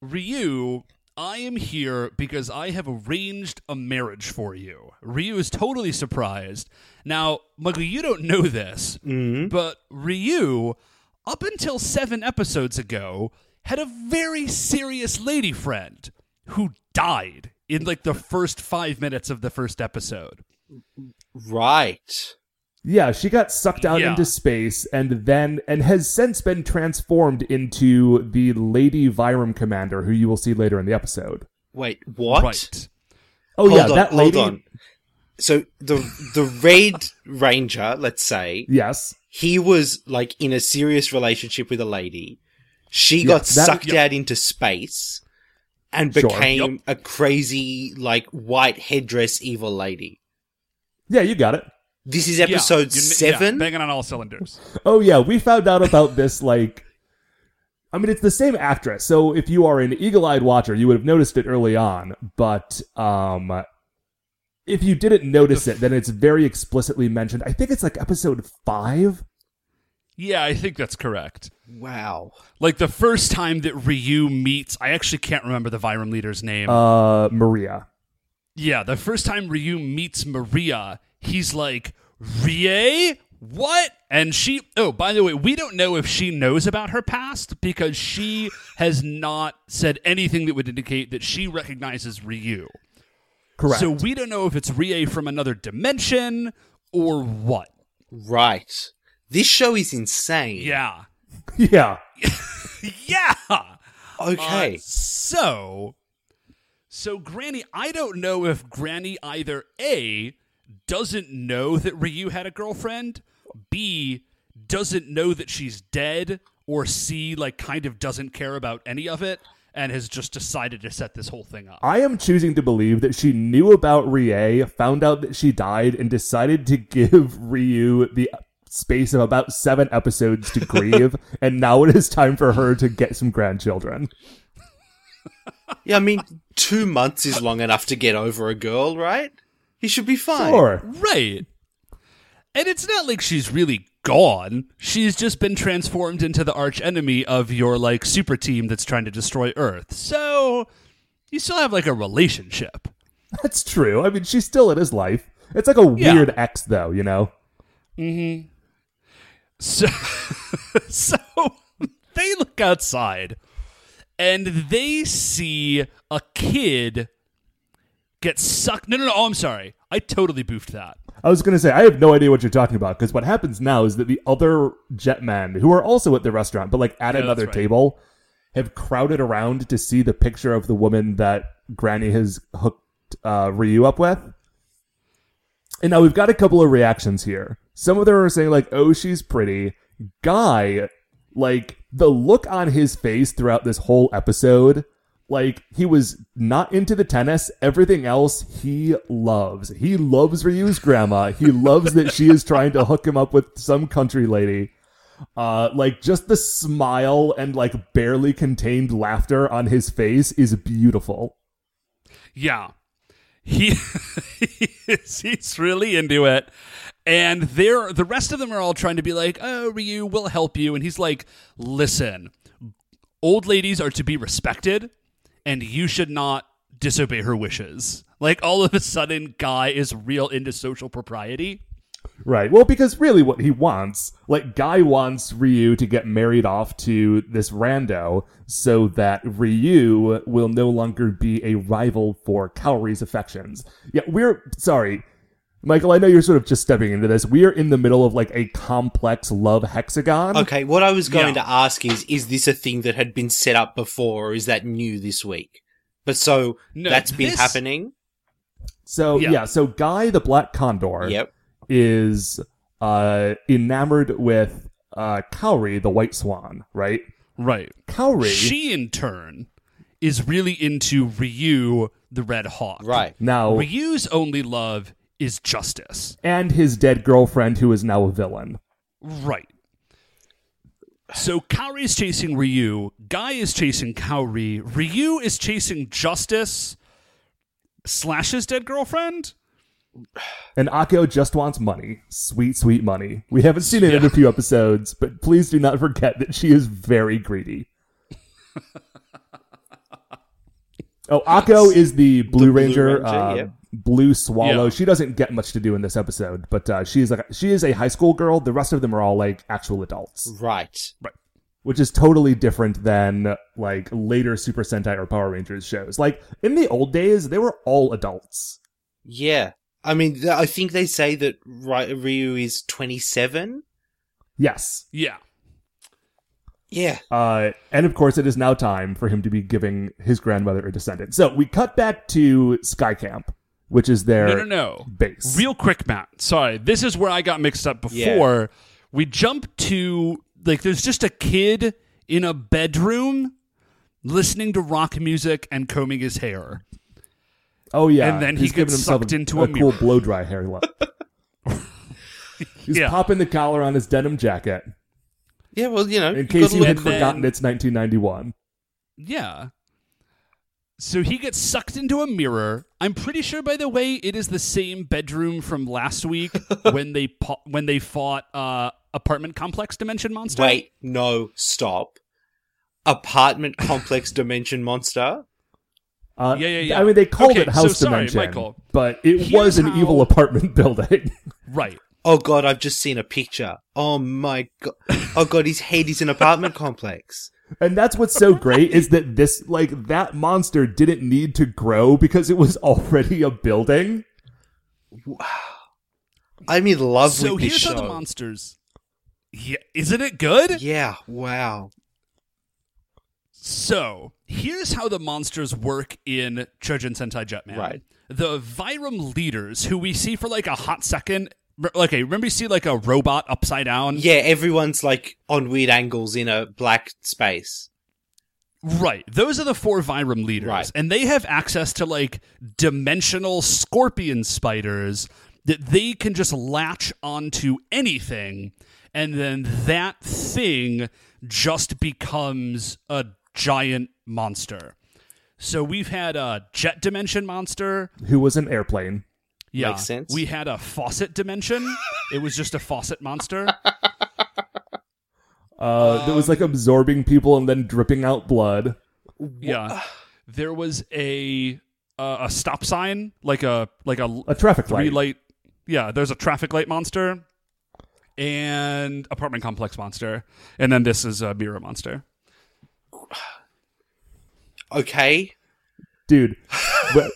Ryu, I am here because I have arranged a marriage for you. Ryu is totally surprised. Now, Muggle, you don't know this, mm-hmm. but Ryu, up until seven episodes ago, had a very serious lady friend who died in like the first five minutes of the first episode. Right. Yeah, she got sucked out Yeah. into space and then and has since been transformed into the Lady Vyram commander, who you will see later in the episode. Wait, what? Right. Oh hold yeah, on, that lady. Hold on. So the the Red Ranger, let's say, Yes. he was like in a serious relationship with a lady. She got that- sucked Yep. out into space and Sure. became Yep. a crazy, like white headdress evil lady. Yeah, you got it. This is episode you're- yeah, seven. banging on all cylinders. Oh yeah, we found out about this like I mean it's the same actress. So if you are an eagle-eyed watcher, you would have noticed it early on, but um if you didn't notice it, then it's very explicitly mentioned. I think it's like episode 5. Yeah, I think that's correct. wow. Like the first time that Ryu meets, I actually can't remember the Vyram leader's name. Uh Maria. yeah, the first time Ryu meets Maria, he's like, Rie? What? And she, oh, by the way, we don't know if she knows about her past because she has not said anything that would indicate that she recognizes Ryu. Correct. So we don't know if it's Rie from another dimension or what. Right. This show is insane. Yeah. yeah. Yeah. Okay. Uh, so, so Granny, I don't know if Granny either A doesn't know that Ryu had a girlfriend, B doesn't know that she's dead, or C like kind of doesn't care about any of it and has just decided to set this whole thing up. I am choosing to believe that she knew about Rie, found out that she died, and decided to give Ryu the space of about seven episodes to grieve, and now it is time for her to get some grandchildren. yeah, I mean, two months is long enough to get over a girl, right? He should be fine. Sure. Right. And it's not like she's really gone. She's just been transformed into the arch enemy of your like super team that's trying to destroy Earth. So you still have like a relationship. That's true. I mean, she's still in his life. It's like a Yeah. weird ex, though, you know? Hmm. So so they look outside and they see a kid get sucked. No, no, no. Oh, I'm sorry. I totally boofed that. I was going to say, I have no idea what you're talking about, because what happens now is that the other jetmen, who are also at the restaurant, but like at Yeah, another right. table, have crowded around to see the picture of the woman that Granny has hooked uh, Ryu up with. And now we've got a couple of reactions here. Some of them are saying, like, oh, she's pretty. Guy, like, the look on his face throughout this whole episode, like, he was not into the tennis. Everything else he loves. He loves Ryu's grandma. He loves that she is trying to hook him up with some country lady. Uh, like just the smile and like barely contained laughter on his face is beautiful. Yeah. He, he's, really into it. And they're the rest of them are all trying to be like, "Oh, Ryu, we'll help you." And he's like, "Listen, old ladies are to be respected, and you should not disobey her wishes." Like all of a sudden, Guy is real into social propriety. Right. Well, because really what he wants, like Guy wants Ryu to get married off to this rando so that Ryu will no longer be a rival for Kaori's affections. Yeah, we're sorry. Michael, I know you're sort of just stepping into this. We are in the middle of like a complex love hexagon. Okay, what I was going Yeah. to ask is, is this a thing that had been set up before, or is that new this week? But so No, that's been this- happening. So Yeah. yeah. so Guy the Black Condor Yep. is uh enamored with uh Kaori the White Swan, right? Right. Kaori She, in turn, is really into Ryu, the Red Hawk. Right. now Ryu's only love is justice. and his dead girlfriend who is now a villain. Right. So Kaori is chasing Ryu. Guy is chasing Kaori. Ryu is chasing Justice slash his dead girlfriend. And Akko just wants money. Sweet, sweet money. We haven't seen it in a few episodes, but please do not forget that she is very greedy. oh, Akko is the Blue, Blue Ranger, Ranger, uh, yep. Blue Swallow. Yeah. She doesn't get much to do in this episode, but uh, she is like she is a high school girl. The rest of them are all like actual adults, Right. Right. Which is totally different than like later Super Sentai or Power Rangers shows. Like in the old days, they were all adults. Yeah. I mean, I think they say that Ryu is 27. Yes. Yeah. Yeah. Uh, and of course, it is now time for him to be giving his grandmother a descendant. So we cut back to Sky Camp, which is their No, no, no. base. Real quick, Matt. Sorry. This is where I got mixed up before. We jump to, like, there's just a kid in a bedroom listening to rock music and combing his hair. oh yeah, and then he He's giving gets sucked a, into a, a cool mirror. blow dry hair look. He's Yeah. popping the collar on his denim jacket Yeah, well, you know. in case you had And then- forgotten it's 1991. Yeah. So he gets sucked into a mirror. I'm pretty sure, by the way, it is the same bedroom from last week when they po- when they fought uh, apartment complex dimension monster. Wait, no, stop. Apartment complex dimension monster? Uh, Yeah, yeah, yeah. I mean, they called Okay, it House so sorry, Dimension, Michael. but it Here's was an how- evil apartment building. right. Oh god, I've just seen a picture. Oh my god. Oh god, his head is an apartment complex. And that's what's so great is that this, like, that monster didn't need to grow because it was already a building. Wow. I mean, in love So here's show. how the monsters. Yeah, isn't it good? yeah, wow. So here's how the monsters work in Chojin Sentai Jetman. Right. The Vyram leaders, who we see for like a hot second. Re- Okay, remember you see like a robot upside down? Yeah, everyone's like on weird angles in a black space. Right. Those are the four Vyram leaders. Right. And they have access to like dimensional scorpion spiders that they can just latch onto anything. And then that thing just becomes a giant monster. So we've had a jet dimension monster. Who was an airplane? Yeah. Makes sense. We had a faucet dimension. it was just a faucet monster. Uh, that was like absorbing people and then dripping out blood. Yeah. There was a uh, a stop sign, like a like a A traffic three light. light. Yeah, there's a traffic light monster and apartment complex monster, and then this is a mirror monster. Okay. Dude, but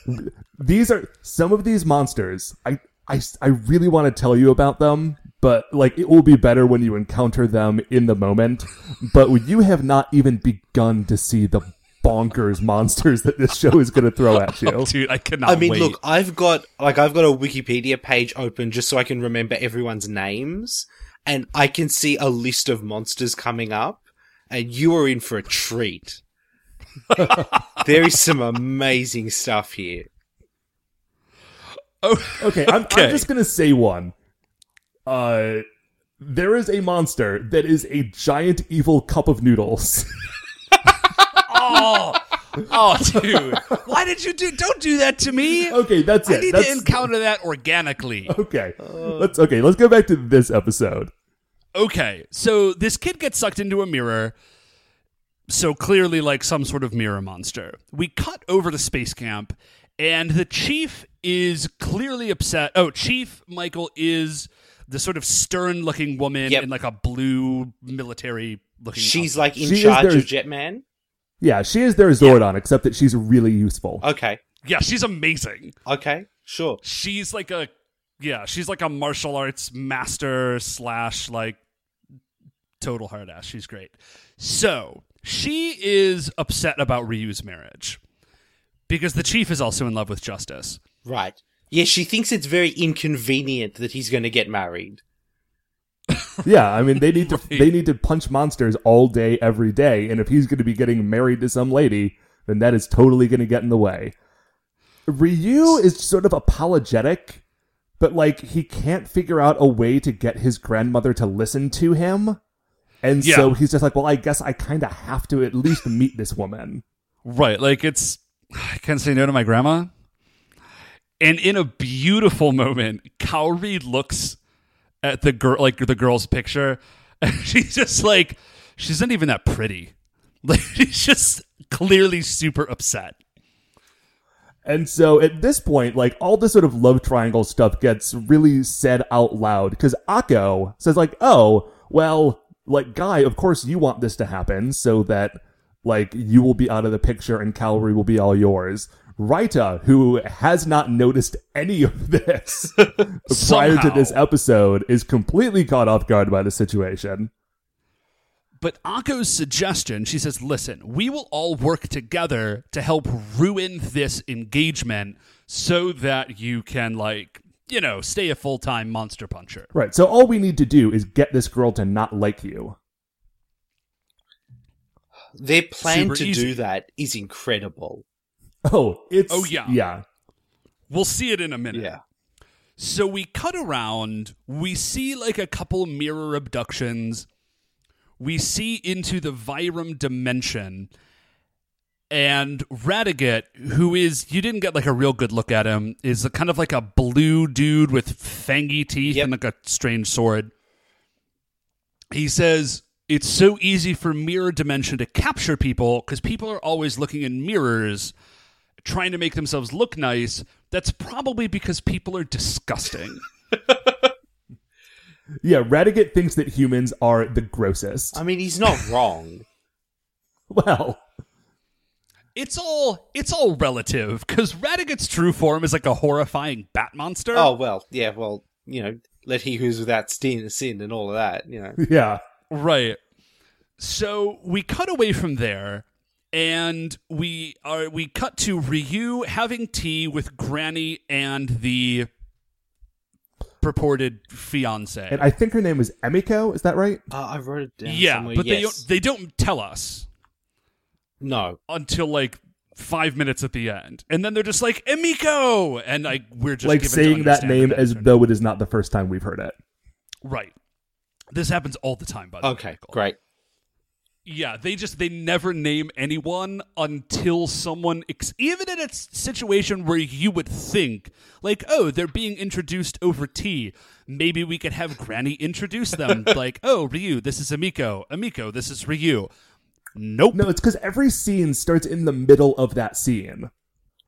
these are some of these monsters. I, I, I really want to tell you about them, but like it will be better when you encounter them in the moment. But you have not even begun to see the bonkers monsters that this show is going to throw at you. Dude, I cannot. I mean, wait. look, I've got like I've got a Wikipedia page open just so I can remember everyone's names, and I can see a list of monsters coming up, and you are in for a treat. there is some amazing stuff here. Oh, Okay, I'm, Okay. I'm just gonna say one. Uh, there is a monster that is a giant evil cup of noodles. Oh, oh, dude! Why did you do? Don't do that to me. okay, that's it. I need That's, to encounter that organically. okay. let's okay, let's go back to this episode. Okay, so this kid gets sucked into a mirror. So clearly, like some sort of mirror monster. We cut over to space camp, and the chief is clearly upset. Oh, Chief Michael is the sort of stern-looking woman Yep. in like a blue military-looking. She's like in She charge their- of Jetman. Yeah, she is their Zordon, except that she's really useful. Okay. yeah, she's amazing. Okay. Sure. she's like a yeah she's like a martial arts master slash like total hard ass she's great so she is upset about ryu's marriage because the chief is also in love with justice Right. Yeah, she thinks it's very inconvenient that he's going to get married. Yeah, I mean they need to Right. they need to punch monsters all day every day, and if he's going to be getting married to some lady, then that is totally going to get in the way. Ryu is sort of apologetic, but like he can't figure out a way to get his grandmother to listen to him. And so he's just like, well, I guess I kind of have to at least meet this woman. right like it's i can't say no to my grandma and in a beautiful moment Kaori looks at the girl like the girl's picture and she's just like she's not even that pretty like she's just clearly super upset And so at this point, like all this sort of love triangle stuff gets really said out loud because Akko says like, "Oh, well, like guy, of course you want this to happen so that like you will be out of the picture and Kaori will be all yours." Raita, who has not noticed any of this prior to this episode, is completely caught off guard by the situation. But Akko's suggestion, she says, listen, we will all work together to help ruin this engagement so that you can, like, you know, stay a full time monster puncher. Right. So all we need to do is get this girl to not like you. Their plan Super to easy. do that is incredible. Oh, it's Oh, yeah. yeah. We'll see it in a minute. Yeah. So we cut around, we see like a couple mirror abductions, we see into the Vyram dimension, and Radiguet, who is, you didn't get like a real good look at him, is a, kind of like a blue dude with fangy teeth Yep. and like a strange sword. He says, it's so easy for mirror dimension to capture people because people are always looking in mirrors trying to make themselves look nice, that's probably because people are disgusting. Yeah, Radiguet thinks that humans are the grossest. I mean, he's not wrong. well, it's all it's all relative because Radiguet's true form is like a horrifying bat monster. Oh, well, yeah, well, you know, let he who's without sin sin and all of that, you know. yeah. right. So we cut away from there, and we are we cut to Ryu having tea with Granny and the purported fiance. And I think her name was Emiko, is that right? Uh, I wrote it down yeah, somewhere. but they don't they don't tell us. No. until like five minutes at the end, and then they're just like Emiko, and like we're just like given to saying that name that as though it is not the first time we've heard it. right. This happens all the time, by the way. Okay, Michael. great. Yeah, they just they never name anyone until someone, ex- even in a situation where you would think like, oh, they're being introduced over tea. Maybe we could have Granny introduce them, like, oh, Ryu, this is Emiko. Emiko, this is Ryu. Nope. No, it's because every scene starts in the middle of that scene.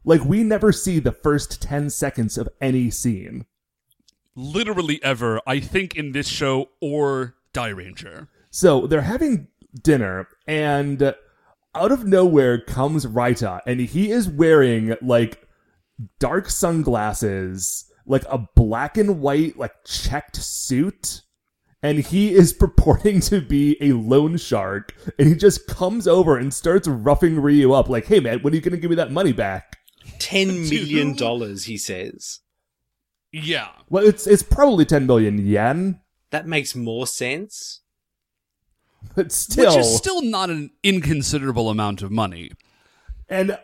Like, we never see the first 10 seconds of any scene. Literally ever, I think, in this show or Dairanger. So they're having dinner, and out of nowhere comes Raita, and he is wearing like dark sunglasses, like a black and white, like checked suit. And he is purporting to be a loan shark, and he just comes over and starts roughing Ryu up, like, "Hey man, when are you gonna give me that money back?" Ten million dollars, he says. Yeah. Well, it's it's probably ten million yen, That makes more sense. But still, Which is still not an inconsiderable amount of money. And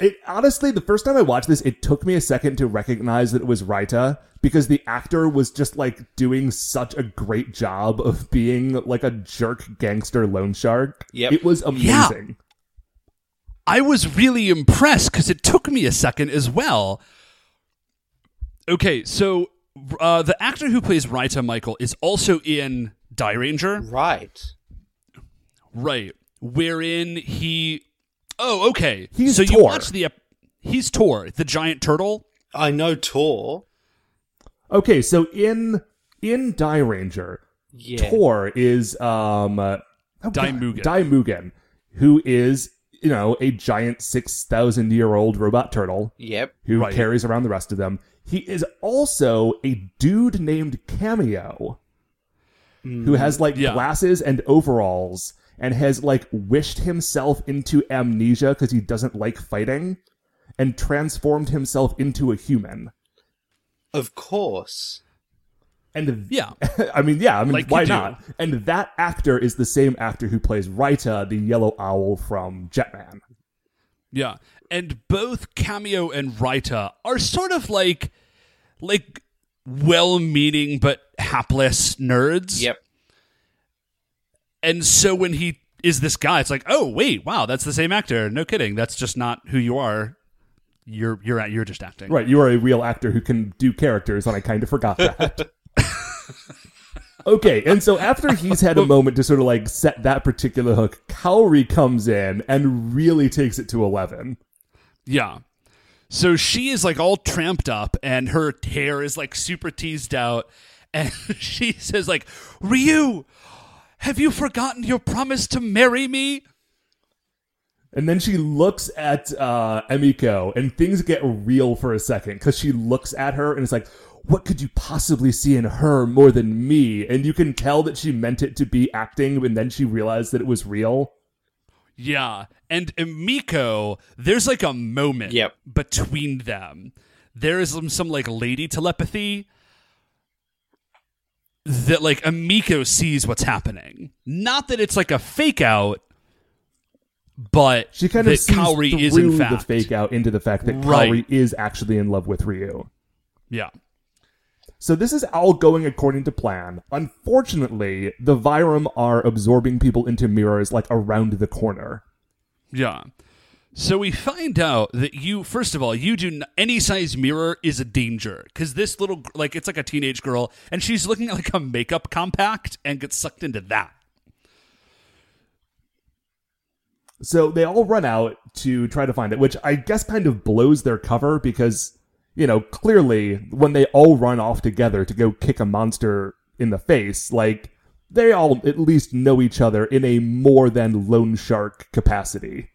It honestly, the first time I watched this, it took me a second to recognize that it was Raita because the actor was just like doing such a great job of being like a jerk gangster loan shark. Yep. It was amazing. I was really impressed because it took me a second as well. Okay, so uh, the actor who plays Raita Michael is also in Dairanger, Right. Right? Wherein he, oh, okay. He's so you watch the he's Tor, the giant turtle. I know Tor. Okay, so in in Dairanger, Yeah. Tor is um uh, oh Dai God, Mugen. Dai Mugen, who is you know a giant six thousand year old robot turtle Yep. who Right. carries around the rest of them. He is also a dude named Cameo, who has like Yeah. glasses and overalls and has like wished himself into amnesia because he doesn't like fighting and transformed himself into a human. Of course. And Yeah, I mean, yeah, I mean, Like why not? And that actor is the same actor who plays Raita, the yellow owl from Jetman. yeah, and both Cameo and Raita are sort of like, like well-meaning but hapless nerds. Yep. And so when he is this guy, it's like, oh wait, wow, that's the same actor. No kidding, that's just not who you are. You're you're you're just acting. Right, you are a real actor who can do characters, and I kind of forgot that. okay, and so after he's had a moment to sort of like set that particular hook, Kaori comes in and really takes it to 11. Yeah. So she is like all tramped up and her hair is like super teased out. And she says, like, Ryu, have you forgotten your promise to marry me? And then she looks at uh, Emiko, and things get real for a second because she looks at her and it's like, what could you possibly see in her more than me? And you can tell that she meant it to be acting, and then she realized that it was real. Yeah. And Miko, there's like a moment Yep. between them. There is some, some like lady telepathy that like Emiko sees what's happening. Not that it's like a fake out, but She kind that of sees Kaori through is in the fact fake out into the fact that Right. Kaori is actually in love with Ryu. Yeah. So this is all going according to plan. Unfortunately, the Vyram are absorbing people into mirrors like around the corner. Yeah. So we find out that you, first of all, you do n- any size mirror is a danger because this little, like, it's like a teenage girl, and she's looking at like a makeup compact and gets sucked into that. So they all run out to try to find it, which I guess kind of blows their cover because, you know, clearly when they all run off together to go kick a monster in the face, like, they all at least know each other in a more than loan shark capacity.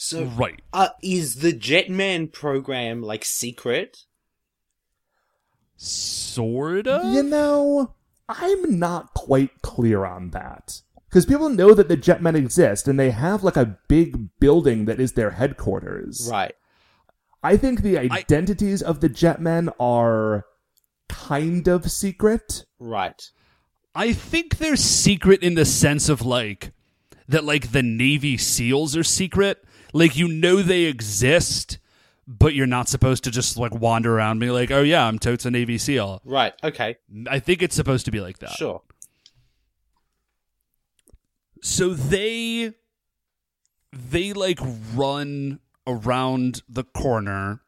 So, Right. uh, is the Jetman program like secret? Sorta. You know, I'm not quite clear on that. Because people know that the Jetmen exist and they have like a big building that is their headquarters. Right. I think the identities of the Jetmen are kind of secret. Right. I think they're secret in the sense of like that, like the Navy SEALs are secret. Like you know they exist, but you're not supposed to just like wander around be like, oh yeah, I'm totes a Navy SEAL. Right. Okay. I think it's supposed to be like that. Sure. so they they like run around the corner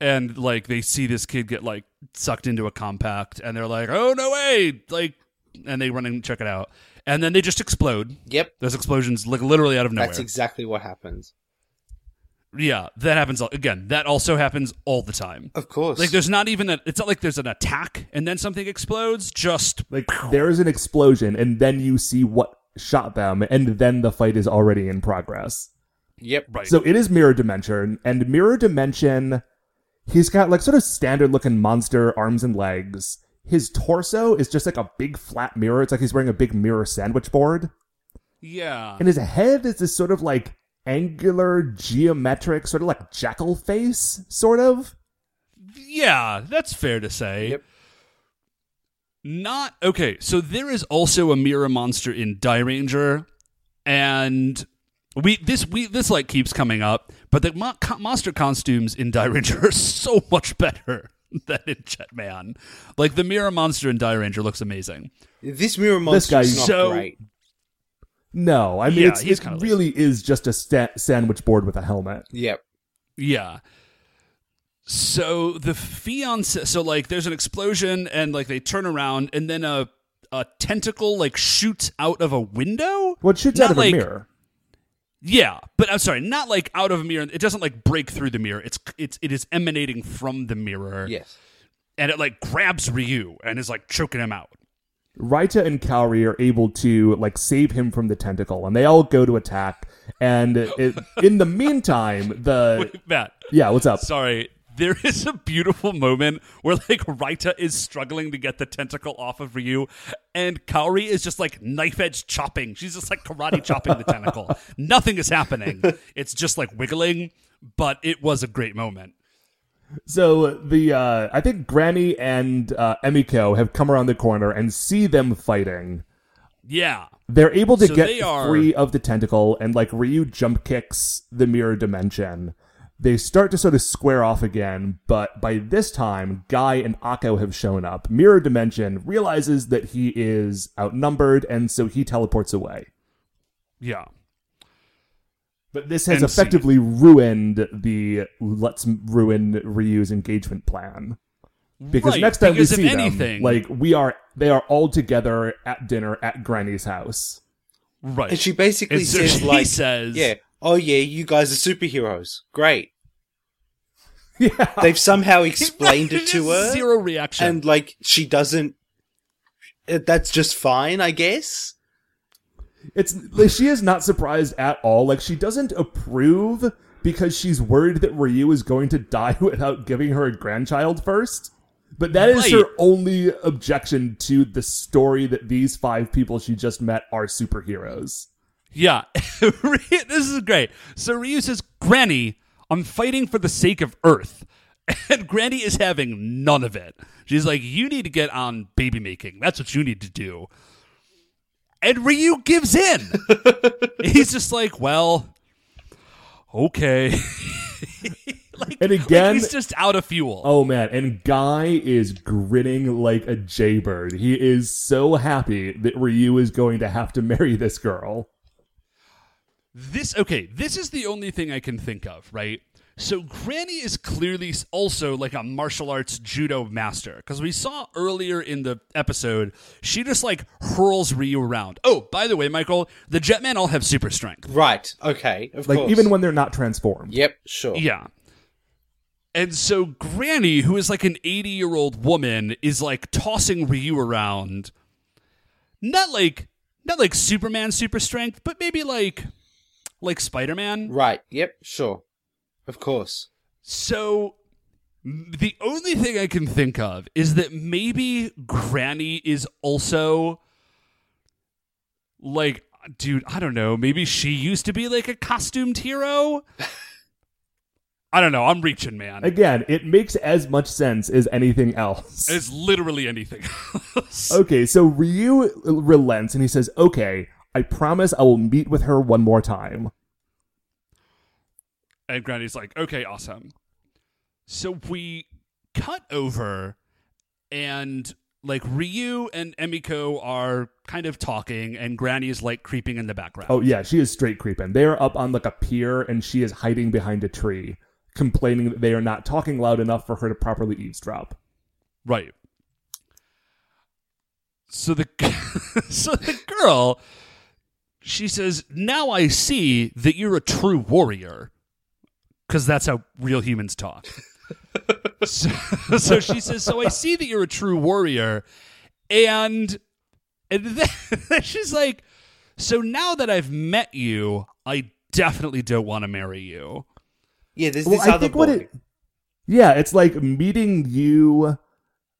and like they see this kid get like sucked into a compact and they're like oh no way like and they run and check it out and then they just explode Yep. those explosions like literally out of nowhere That's exactly what happens. yeah that happens again that also happens all the time Of course. like there's not even a it's not like there's an attack and then something explodes just Like, there is an explosion and then you see what shot them, and then the fight is already in progress. Yep. right So it is Mirror Dimension, and Mirror Dimension, he's got like sort of standard looking monster arms and legs. His torso is just like a big flat mirror. It's like he's wearing a big mirror sandwich board. yeah And his head is this sort of like angular, geometric, sort of like jackal face, sort of. Yeah, that's fair to say. Yep. Not okay. So there is also a mirror monster in Dairanger, and We this we this like keeps coming up, but the mo- co- monster costumes in Dairanger are so much better than in Jetman. Like the mirror monster in Dairanger looks amazing. This mirror monster guy- is not So- great. No, I mean Yeah, it's, he's it kinda really is just a sta- sandwich board with a helmet. Yep. Yeah. So the fiance, so like there's an explosion and like they turn around and then a a tentacle like shoots out of a window. Well, shoots Not out of like- a mirror. Yeah, but I'm sorry, not like out of a mirror. It doesn't like break through the mirror. It's it's it is emanating from the mirror. Yes. and it like grabs Ryu and is like choking him out. Raita and Kaori are able to like save him from the tentacle, and they all go to attack. And it, in the meantime, the Wait, Matt, yeah, what's up? sorry. There is a beautiful moment where like Raita is struggling to get the tentacle off of Ryu, and Kaori is just like knife edge chopping. She's just like karate chopping the tentacle. Nothing is happening. It's just like wiggling, but it was a great moment. So the uh, I think Granny and uh, Emiko have come around the corner and see them fighting. Yeah. They're able to So get they are- free of the tentacle, and like Ryu jump kicks the mirror dimension. They start to sort of square off again, but by this time, Guy and Akko have shown up. Mirror Dimension realizes that he is outnumbered, and so he teleports away. Yeah. But this has And see- effectively ruined the let's ruin Ryu's engagement plan. Because Right, next time because we see anything- them, like we are, they are all together at dinner at Granny's house. Right. And she basically And so says she like, says, "Yeah, oh yeah, you guys are superheroes. Great." Yeah, They've somehow explained it to her, Zero reaction. and like she doesn't. uh, That's just fine, I guess. it's like, she is not surprised at all. Like she doesn't approve because she's worried that Ryu is going to die without giving her a grandchild first. But that is Right. her only objection to the story that these five people she just met are superheroes. Yeah, this is great. So Ryu says, "Granny, I'm fighting for the sake of Earth," and Granny is having none of it. She's like, "You need to get on baby making. That's what you need to do." And Ryu gives in. He's just like, "Well, okay." like, And like again- he's just out of fuel. Oh man, and Guy is grinning like a jaybird. He is so happy that Ryu is going to have to marry this girl. This okay, this is the only thing I can think of, right? So Granny is clearly also like a martial arts judo master because we saw earlier in the episode she just like hurls Ryu around. Oh, by the way, Michael, the Jetman all have super strength. Right. Okay. Of Like course. even when they're not transformed. Yep. Sure. Yeah. And so Granny, who is like an 80-year-old woman, is like tossing Ryu around. Not like not like Superman super strength, but maybe like like Spider-Man. Right. Yep. Sure. Of course. So the only thing I can think of is that maybe Granny is also like dude, I don't know, maybe she used to be like a costumed hero? I don't know, I'm reaching, man. Again, it makes as much sense as anything else. It's literally anything else. Okay, so Ryu relents and he says, "Okay, I promise I will meet with her one more time." And Granny's like, okay, awesome. So we cut over and like Ryu and Emiko are kind of talking and Granny is like creeping in the background. Oh yeah, she is straight creeping. They are up on like a pier and she is hiding behind a tree, complaining that they are not talking loud enough for her to properly eavesdrop. Right. So the so the girl she says, "Now I see that you're a true warrior." Cuz that's how real humans talk. so, so she says, "So I see that you're a true warrior." And and then she's like, "So now that I've met you, I definitely don't want to marry you." Yeah. There's Well, this I other think what it Yeah, it's like meeting you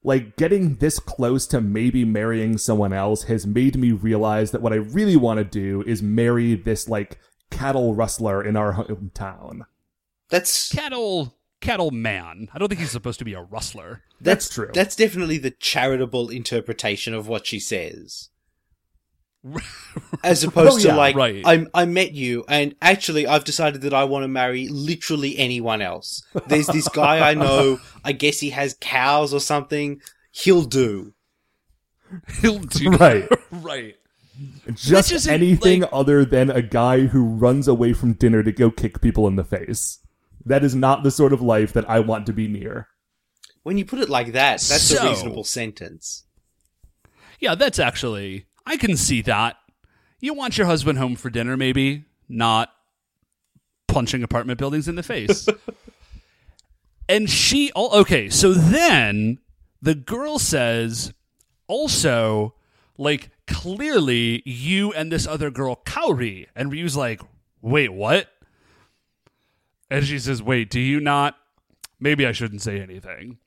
like getting this close to maybe marrying someone else has made me realize that what I really want to do is marry this like cattle rustler in our hometown. That's Cattle cattle man. I don't think he's supposed to be a rustler. That's true. That's definitely the charitable interpretation of what she says. As opposed Oh, to yeah, like, right. I, I met you, and actually, I've decided that I want to marry literally anyone else. There's this guy I know. I guess he has cows or something. He'll do. He'll do Right. right. Just anything like- other than a guy who runs away from dinner to go kick people in the face. That is not the sort of life that I want to be near. When you put it like that, that's So- a reasonable sentence. Yeah, that's actually I can see that. You want your husband home for dinner, maybe not punching apartment buildings in the face. and she, oh, okay, so then the girl says, also, like clearly you and this other girl, Kaori, and Ryu's like, wait, what? And she says, wait, do you not? Maybe I shouldn't say anything.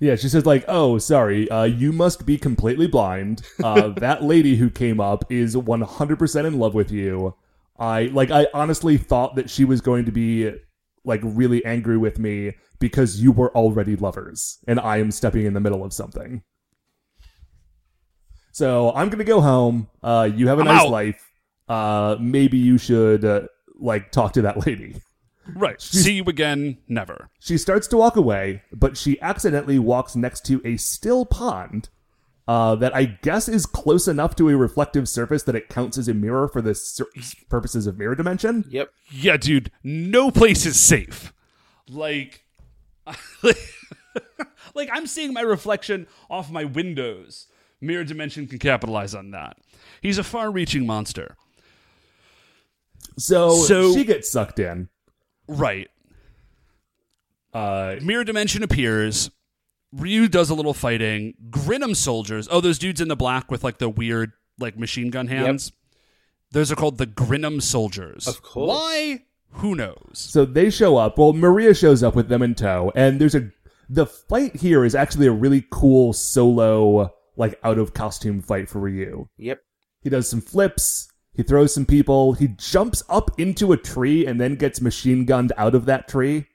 Yeah, she says like, "Oh, sorry, uh, you must be completely blind. Uh, that lady who came up is 100% in love with you. I like, I honestly thought that she was going to be like really angry with me because you were already lovers, and I am stepping in the middle of something. So I'm gonna go home. Uh, you have a I'm nice out. life. Uh, maybe you should uh, like talk to that lady." Right. See you again, never. She starts to walk away, but she accidentally walks next to a still pond uh, that I guess is close enough to a reflective surface that it counts as a mirror for the sur- purposes of mirror dimension. Yep. Yeah, dude, no place is safe. Like, like I'm seeing my reflection off my windows. Mirror Dimension can capitalize on that. He's a far-reaching monster. So, So- she gets sucked in. Right. Uh, Mirror Dimension appears. Ryu does a little fighting. Grinam soldiers. Oh, those dudes in the black with like the weird like machine gun hands. Those are called the Grinam soldiers. Of course. Why? Who knows? so they show up. Well, Maria shows up with them in tow, and there's a the fight here is actually a really cool solo like out of costume fight for Ryu. Yep. He does some flips. He throws some people. He jumps up into a tree and then gets machine gunned out of that tree.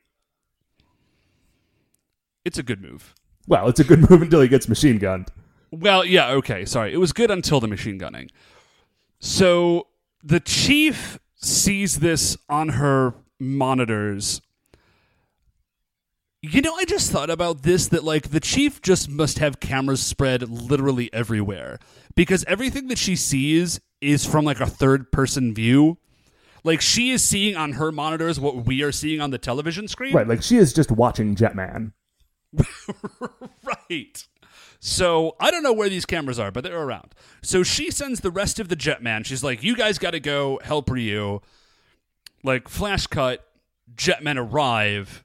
It's a good move. Well, it's a good move until he gets machine gunned. Well, yeah, okay, sorry. It was good until the machine gunning. So the chief sees this on her monitors. You know, I just thought about this that, like, the chief just must have cameras spread literally everywhere because everything that she sees is from, like, a third person view. Like, she is seeing on her monitors what we are seeing on the television screen. Right, like she is just watching Jetman. Right. So I don't know where these cameras are, but they're around. So she sends the rest of the Jetman. She's like, "You guys got to go help Ryu." Like flash cut, Jetmen arrive,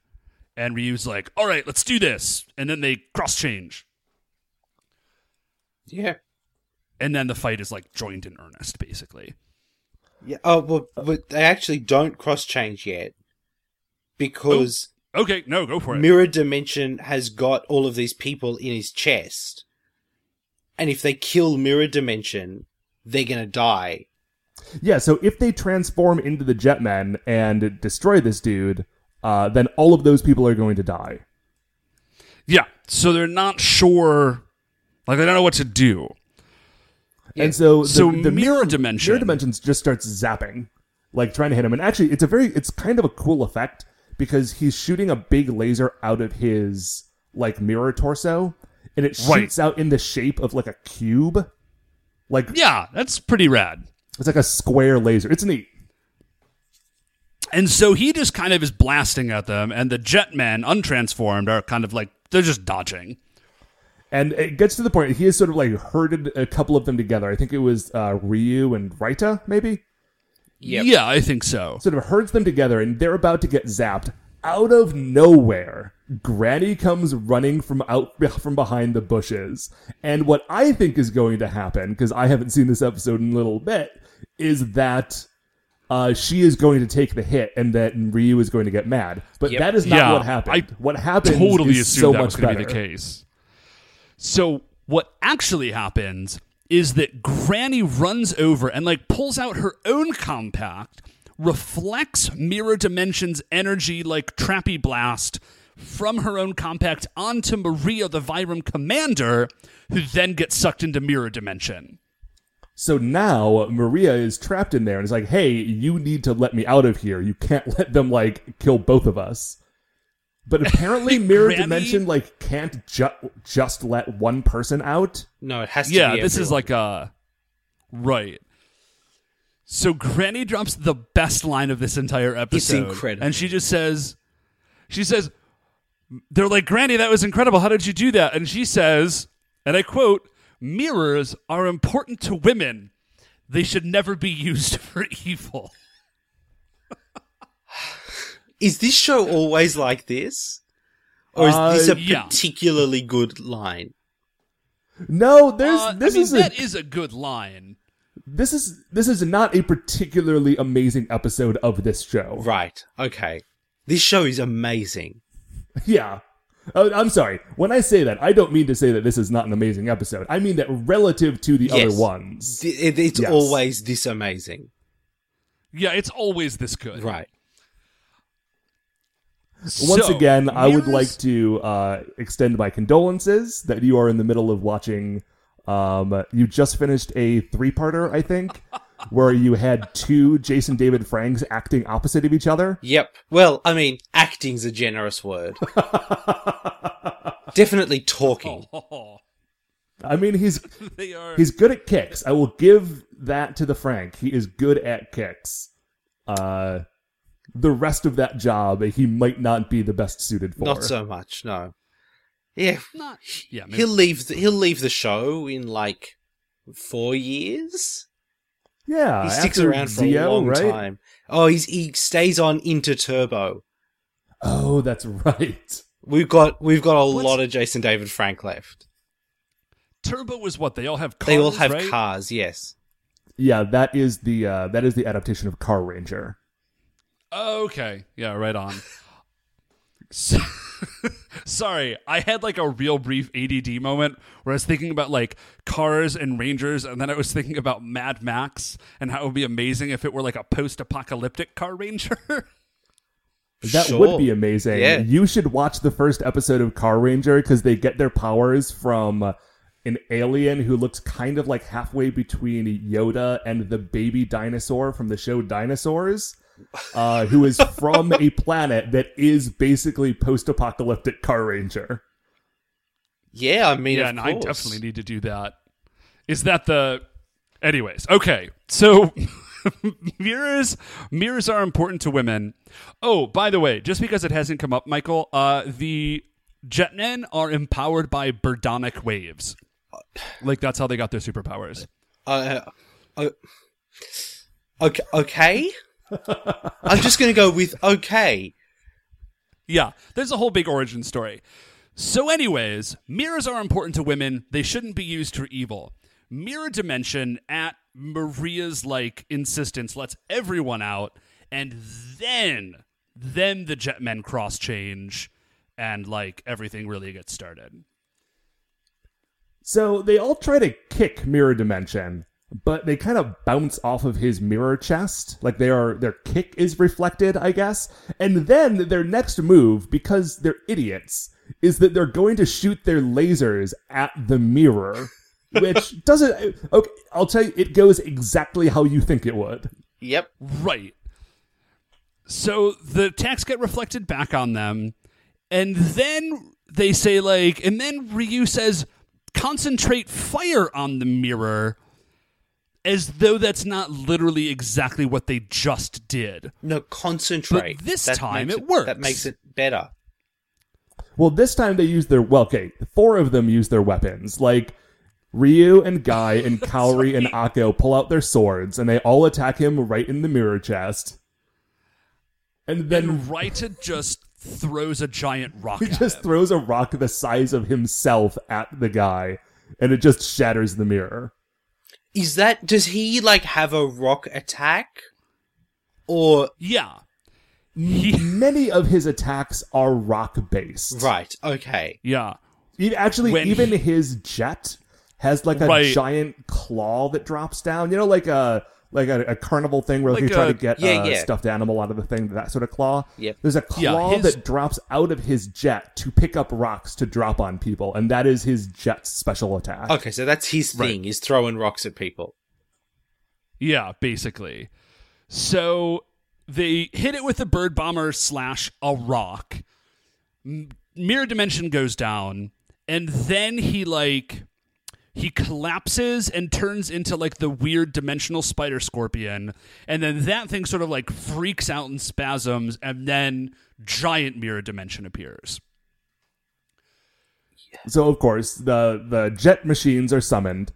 and Ryu's like, "All right, let's do this." And then they cross change, Yeah. And then the fight is like joined in earnest, basically. Yeah. Oh, well, but they actually don't cross change yet because Okay, no, go for it. Mirror Dimension has got all of these people in his chest, and if they kill Mirror Dimension, they're gonna die. Yeah, so if they transform into the Jetmen and destroy this dude, uh, then all of those people are going to die. yeah. So they're not sure, like they don't know what to do. And so the, So the mirror dimension- mirror dimensions just starts zapping, like trying to hit him. And actually, it's a very, it's kind of a cool effect because he's shooting a big laser out of his like mirror torso, and it Right. shoots out in the shape of like a cube. Like Yeah, that's pretty rad. it's like a square laser. It's neat. And so he just kind of is blasting at them, and the Jetmen, untransformed, are kind of like they're just dodging. And it gets to the point he has sort of like herded a couple of them together. I think it was uh, Ryu and Raita, maybe. Yep. Yeah, I think so. Sort of herds them together, and they're about to get zapped. Out of nowhere, Granny comes running from out from behind the bushes. And what I think is going to happen, because I haven't seen this episode in a little bit, is that uh, she is going to take the hit, and that Ryu is going to get mad. But Yep. that is not Yeah, what happened. I what happened Totally is assumed so that much was going to better. be the case. So what actually happens is that Granny runs over and like pulls out her own compact, reflects Mirror Dimension's energy like trappy blast from her own compact onto Maria the Vyram commander, who then gets sucked into Mirror Dimension. So now Maria is trapped in there and is like, "Hey, you need to let me out of here. You can't let them like kill both of us." But apparently, Mirror Granny- Dimension like can't ju- just let one person out. No, it has to Yeah, be this is like a right. So Granny drops the best line of this entire episode. incredible. And she just says she says they're like, Granny, that was incredible. How did you do that? And she says, and I quote, mirrors are important to women. They should never be used for evil. Is this show always like this? Or is this Uh, a yeah. particularly good line? No, there's Uh, this I mean, is a, that is a good line. this is this is not a particularly amazing episode of this show. Right. Okay. This show is amazing. Yeah. Oh, I'm sorry. When I say that, I don't mean to say that this is not an amazing episode. I mean that relative to the Yes. other ones. It- it's Yes. always this amazing. Yeah, it's always this good. Right. Once So, again, I would like to uh, extend my condolences that you are in the middle of watching. Um, you just finished a three-parter, I think, where you had two Jason David Franks acting opposite of each other. Yep. Well, I mean, acting's a generous word. Definitely talking. I mean, he's are he's good at kicks. I will give that to the Frank. He is good at kicks. Uh, the rest of that job, he might not be the best suited for. Not so much, no. Yeah, not yeah, maybe, he'll leave. The, he'll leave the show in like four years. Yeah, He sticks around for Zeo, a long right? time. Oh, he's he stays on into Turbo. Oh, that's right. We've got we've got a What's- lot of Jason David Frank left. Turbo was what they all have. Cars, They all have right? cars. Yes. Yeah, that is the uh, that is the adaptation of Car Ranger. Okay, yeah, right on. So- Sorry, I had like a real brief ADD moment where I was thinking about like cars and rangers, and then I was thinking about Mad Max and how it would be amazing if it were like a post-apocalyptic car ranger. That Sure. would be amazing. Yeah. You should watch the first episode of Car Ranger because they get their powers from an alien who looks kind of like halfway between Yoda and the baby dinosaur from the show Dinosaurs, uh, who is from a planet that is basically post-apocalyptic Car Ranger. Yeah, I mean, yeah, of and I definitely need to do that. Is that the? Anyways, okay. So mirrors mirrors are important to women. Oh, by the way, just because it hasn't come up, Michael, uh, the Jetmen are empowered by birdonic waves. Like that's how they got their superpowers. Uh, uh, okay. Okay. I'm just going to go with okay. Yeah, there's a whole big origin story. So, anyways, mirrors are important to women. They shouldn't be used for evil. Mirror Dimension, at Maria's like insistence, lets everyone out, and then, then the Jetmen cross change, and like everything really gets started. So they all try to kick Mirror Dimension, but they kind of bounce off of his mirror chest. Like they are their kick is reflected, I guess. And then their next move, because they're idiots, is that they're going to shoot their lasers at the mirror. Which doesn't okay, I'll tell you, it goes exactly how you think it would. Yep. Right. So the attacks get reflected back on them, and then they say like, and then Ryu says, "Concentrate fire on the mirror," as though that's not literally exactly what they just did. No, concentrate. But this That time makes it works. That makes it better. Well, this time they use their well, okay, four of them use their weapons. Like Ryu and Guy and Kaori and Ako pull out their swords and they all attack him right in the mirror chest. And then And Raita just throws a giant rock he at just him. throws a rock the size of himself at the guy and it just shatters the mirror. Is that does he like have a rock attack? Or yeah. He, Many of his attacks are rock based. right, okay. yeah. E- Actually, When even he- his jet has like a Right. giant claw that drops down. You know, like a like a, a carnival thing where Like you try to get yeah, a yeah. stuffed animal out of the thing. That sort of claw. Yep. There's a Yeah, claw his- that drops out of his jet to pick up rocks to drop on people, and that is his jet's special attack. Okay, so that's his Right. thing, is throwing rocks at people. Yeah, basically. So they hit it with a bird bomber slash a rock. M- Mirror dimension goes down, and then he like he collapses and turns into like the weird dimensional spider scorpion, and then that thing sort of like freaks out in spasms, and then giant mirror dimension appears. So of course the the jet machines are summoned.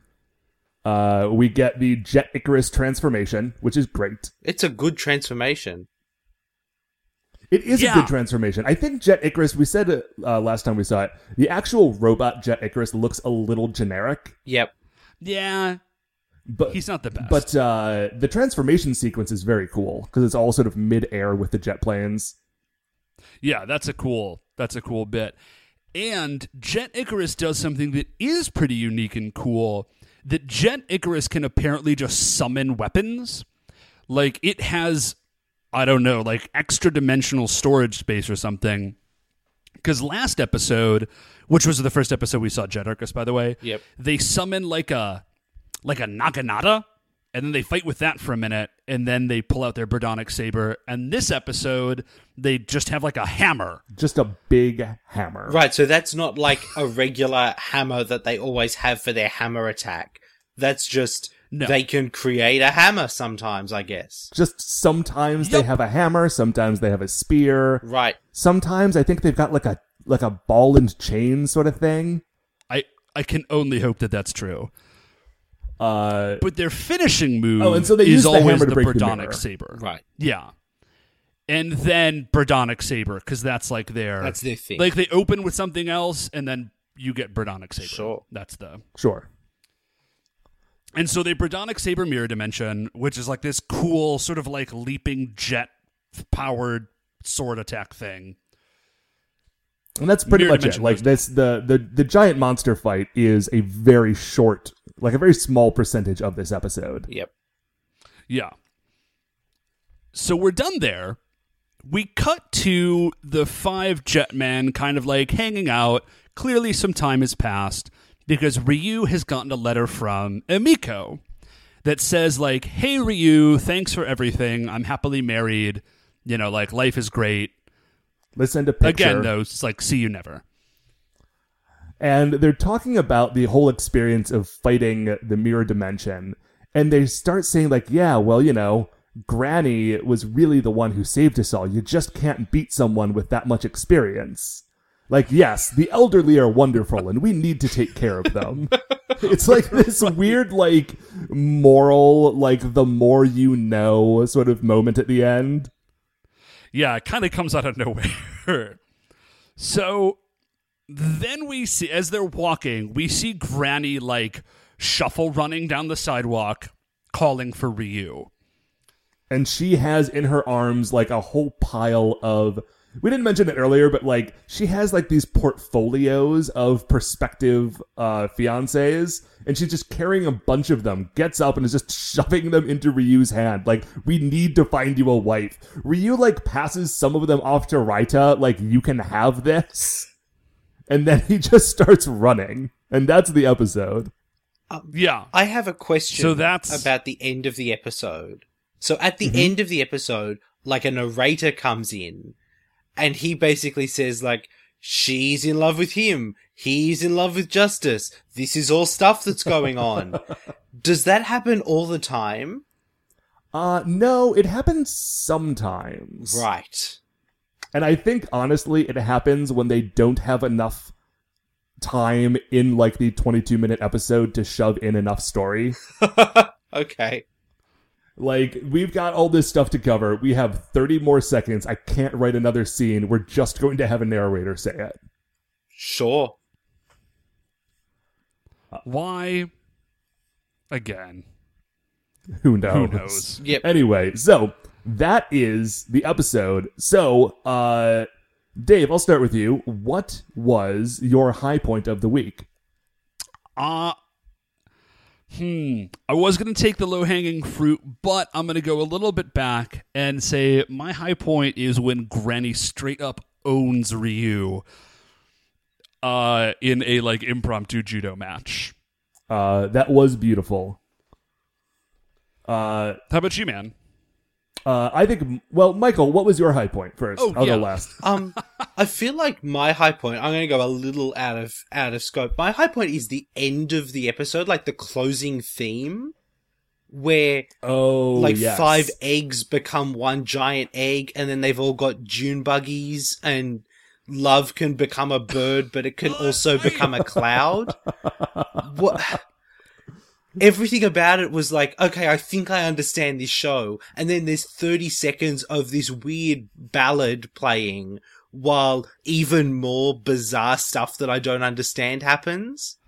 Uh, we get the Jet Icarus transformation, which is great. It's a good transformation. It is Yeah. a good transformation. I think Jet Icarus. We said uh, last time we saw it. The actual robot Jet Icarus looks a little generic, Yep. Yeah, but he's not the best. But uh, the transformation sequence is very cool because it's all sort of mid-air with the jet planes. Yeah, that's a cool that's a cool bit. And Jet Icarus does something that is pretty unique and cool. That Jet Icarus can apparently just summon weapons. Like it has I don't know, like extra dimensional storage space or something. Cuz last episode, which was the first episode we saw Jet Icarus by the way, Yep. they summon like a like a Naginata and then they fight with that for a minute and then they pull out their Birdonic saber and this episode they just have like a hammer Just a big hammer. Right, so that's not like a regular hammer that they always have for their hammer attack. That's just No. they can create a hammer sometimes, I guess. Just sometimes they have a hammer, sometimes they have a spear. Right. Sometimes I think they've got like a like a ball and chain sort of thing. I I can only hope that that's true. Uh, But their finishing move Oh, and so they is use the always hammer the break the Birdonic saber. Right. Yeah. And then Birdonic saber because that's like their That's their thing. Like they open with something else and then you get Birdonic saber. Sure. That's the sure. And so they Birdonic Saber Mirror Dimension, which is like this cool, sort of like leaping jet powered sword attack thing. And that's pretty Mirror much it. Like this, the, the the giant monster fight is a very short, like a very small percentage of this episode. Yep. Yeah. So we're done there. We cut to the five jetmen kind of like hanging out. Clearly, some time has passed because Ryu has gotten a letter from Emiko that says, like, hey, Ryu, thanks for everything. I'm happily married. You know, like, life is great. Let's send a picture. Again, though, it's like, see you never. and they're talking about the whole experience of fighting the mirror dimension and they start saying like yeah well you know granny was really the one who saved us all you just can't beat someone with that much experience like yes the elderly are wonderful and we need to take care of them it's like this weird like moral like the more you know sort of moment at the end Yeah, it kind of comes out of nowhere. so then we see, as they're walking, we see Granny like shuffle running down the sidewalk, calling for Ryu. and she has in her arms like a whole pile of we didn't mention it earlier but like she has like these portfolios of prospective uh fiancés and she's just carrying a bunch of them gets up and is just shoving them into ryu's hand like we need to find you a wife ryu like passes some of them off to raita like you can have this and then he just starts running and that's the episode Yeah. I have a question So that's- about the end of the episode. So at Mm-hmm. the end of the episode, like a narrator comes in and he basically says like, she's in love with him. He's in love with justice. This is all stuff that's going on. Does that happen all the time? uh no it happens sometimes Right. And I think honestly, it happens when they don't have enough time in like the 22 minute episode to shove in enough story. okay. Like, we've got all this stuff to cover. We have 30 more seconds. I can't write another scene. We're just going to have a narrator say it. Sure. Why? Again. Who knows? Who knows? Yep. Anyway, so that is the episode. So, uh, Dave, I'll start with you. What was your high point of the week? Uh Hmm. I was going to take the low hanging fruit, but I'm going to go a little bit back and say my high point is when Granny straight up owns Ryu uh, in a like impromptu judo match. Uh, that was beautiful. Uh, How about you, man? Uh, I think. Well, Michael, what was your high point first? Oh, I'll yeah. go last. Um, I feel like my high point. I'm going to go a little out of out of scope. My high point is the end of the episode, like the closing theme, where Oh, like yes. five eggs become one giant egg, and then they've all got June buggies, and love can become a bird, but it can also become a cloud. What? Everything about it was like, okay, I think I understand this show, and then there's 30 seconds of this weird ballad playing while even more bizarre stuff that I don't understand happens.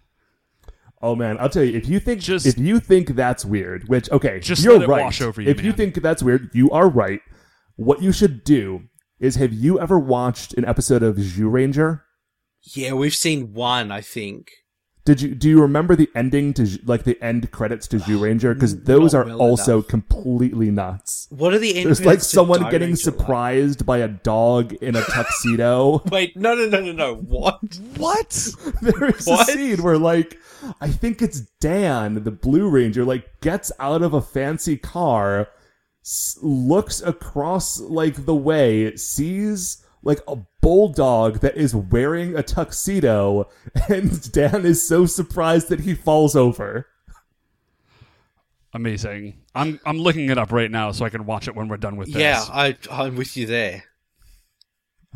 Oh man, I'll tell you if you think Just- if you think that's weird, which okay, Just you're let it right. wash over you, if you think that's weird, you are right. What you should do is have you ever watched an episode of Zyuranger? Yeah, we've seen one, I think. Did you do you remember the ending to like the end credits to Zoo Ranger? Because those are well also enough. completely nuts. What are the end There's like someone getting Ranger like? surprised by a dog in a tuxedo. Wait, no, no, no, no, no. What? What? there is What? a scene where like I think it's Dan, the Blue Ranger, like gets out of a fancy car, s- looks across like the way, sees like a bulldog that is wearing a tuxedo, and Dan is so surprised that he falls over. Amazing. I'm I'm looking it up right now so I can watch it when we're done with this. Yeah, I, I'm with you there.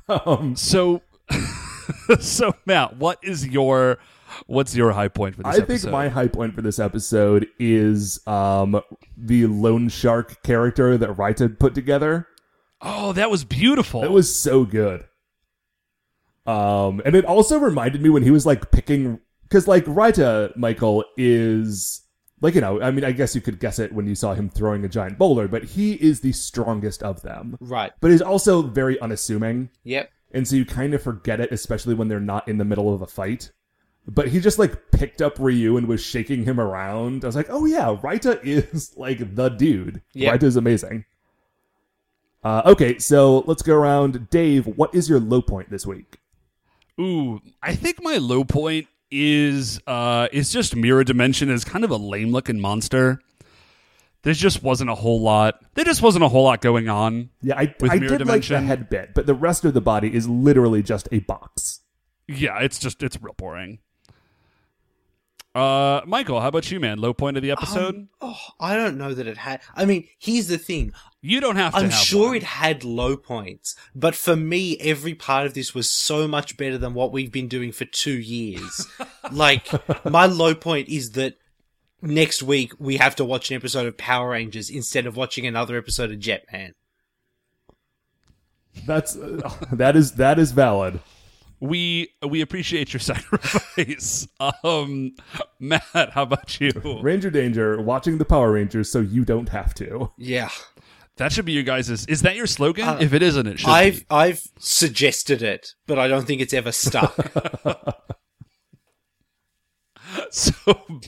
Um, So, so Matt, what is your what's your high point for this episode? I think my high point for this episode is um, the loan shark character that Raita put together. oh, that was beautiful. It was so good. Um, and it also reminded me when he was like picking, because like Raita Michael is like you know, I mean, I guess you could guess it when you saw him throwing a giant boulder, but he is the strongest of them. Right. But he's also very unassuming, Yep. and so you kind of forget it, especially when they're not in the middle of a fight. But he just like picked up Ryu and was shaking him around. I was like, oh yeah, Raita is like the dude. Raita is amazing. Uh, okay, so let's go around. Dave, what is your low point this week? Ooh, I think my low point is uh is just Mirror Dimension is kind of a lame looking monster. There just wasn't a whole lot. There just wasn't a whole lot going on. Yeah, I, With I Mirror did like the Dimension? head bit, but the rest of the body is literally just a box. Yeah, it's just it's real boring. Uh, Michael, how about you, man? Low point of the episode? Um, oh, I don't know that it had. I mean, here's the thing. you don't have to. I'm have sure one. it had low points, but for me, every part of this was so much better than what we've been doing for two years. like, my low point is that next week we have to watch an episode of Power Rangers instead of watching another episode of Jetman. That's uh, that is that is valid. We we appreciate your sacrifice. um, Matt, how about you? Ranger Danger, watching the Power Rangers so you don't have to. Yeah. That should be your guys' Is that your slogan? Uh, if it isn't, it should I've be. I've suggested it, but I don't think it's ever stuck. So,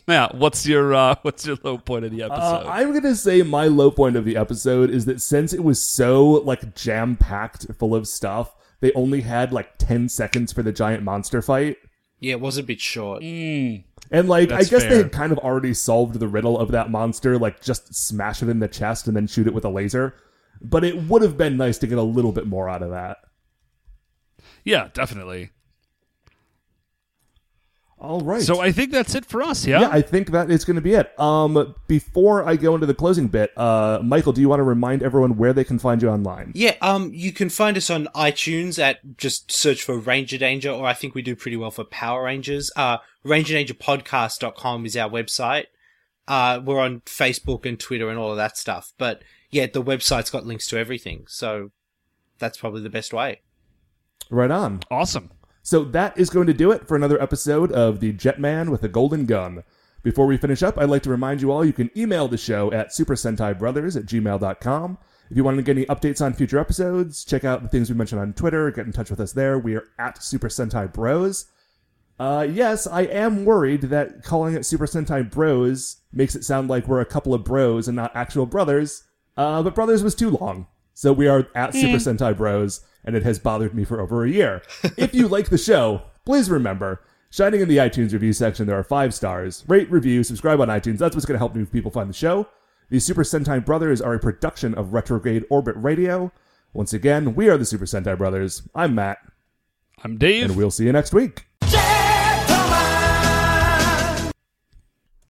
Matt, what's your uh, what's your low point of the Uh, episode? I'm gonna say my low point of the episode is that since it was so like jam packed full of stuff, they only had like 10 seconds for the giant monster fight. yeah, it was a bit short. Mm, And like, That's I guess they had kind of already solved the riddle of that monster, like just smash it in the chest and then shoot it with a laser. But it would have been nice to get a little bit more out of that. yeah, definitely. All right. So I think that's it for us. Yeah. yeah, I think that is going to be it. Um, before I go into the closing bit, uh, Michael, do you want to remind everyone where they can find you online? Yeah, um, you can find us on iTunes at just search for Ranger Danger, or I think we do pretty well for Power Rangers. Uh, RangerDangerPodcast.com is our website. Uh, we're on Facebook and Twitter and all of that stuff. But yeah, the website's got links to everything. So that's probably the best way. Right on. awesome. So that is going to do it for another episode of the Jetman with a Golden Gun. Before we finish up, I'd like to remind you all you can email the show at supersentaibrothers at gmail.com. If you want to get any updates on future episodes, check out the things we mentioned on Twitter, get in touch with us there. We are at Super Sentai Bros. Uh, yes, I am worried that calling it Super Sentai Bros makes it sound like we're a couple of bros and not actual brothers. Uh, but brothers was too long. So we are at Super Sentai Bros, and it has bothered me for over a year. if you like the show, please remember, shining in the iTunes review section, there are five stars. Rate, review, subscribe on iTunes. That's what's going to help new people find the show. The Super Sentai Brothers are a production of Retrograde Orbit Radio. Once again, we are the Super Sentai Brothers. I'm Matt, I'm Dave. and we'll see you next week.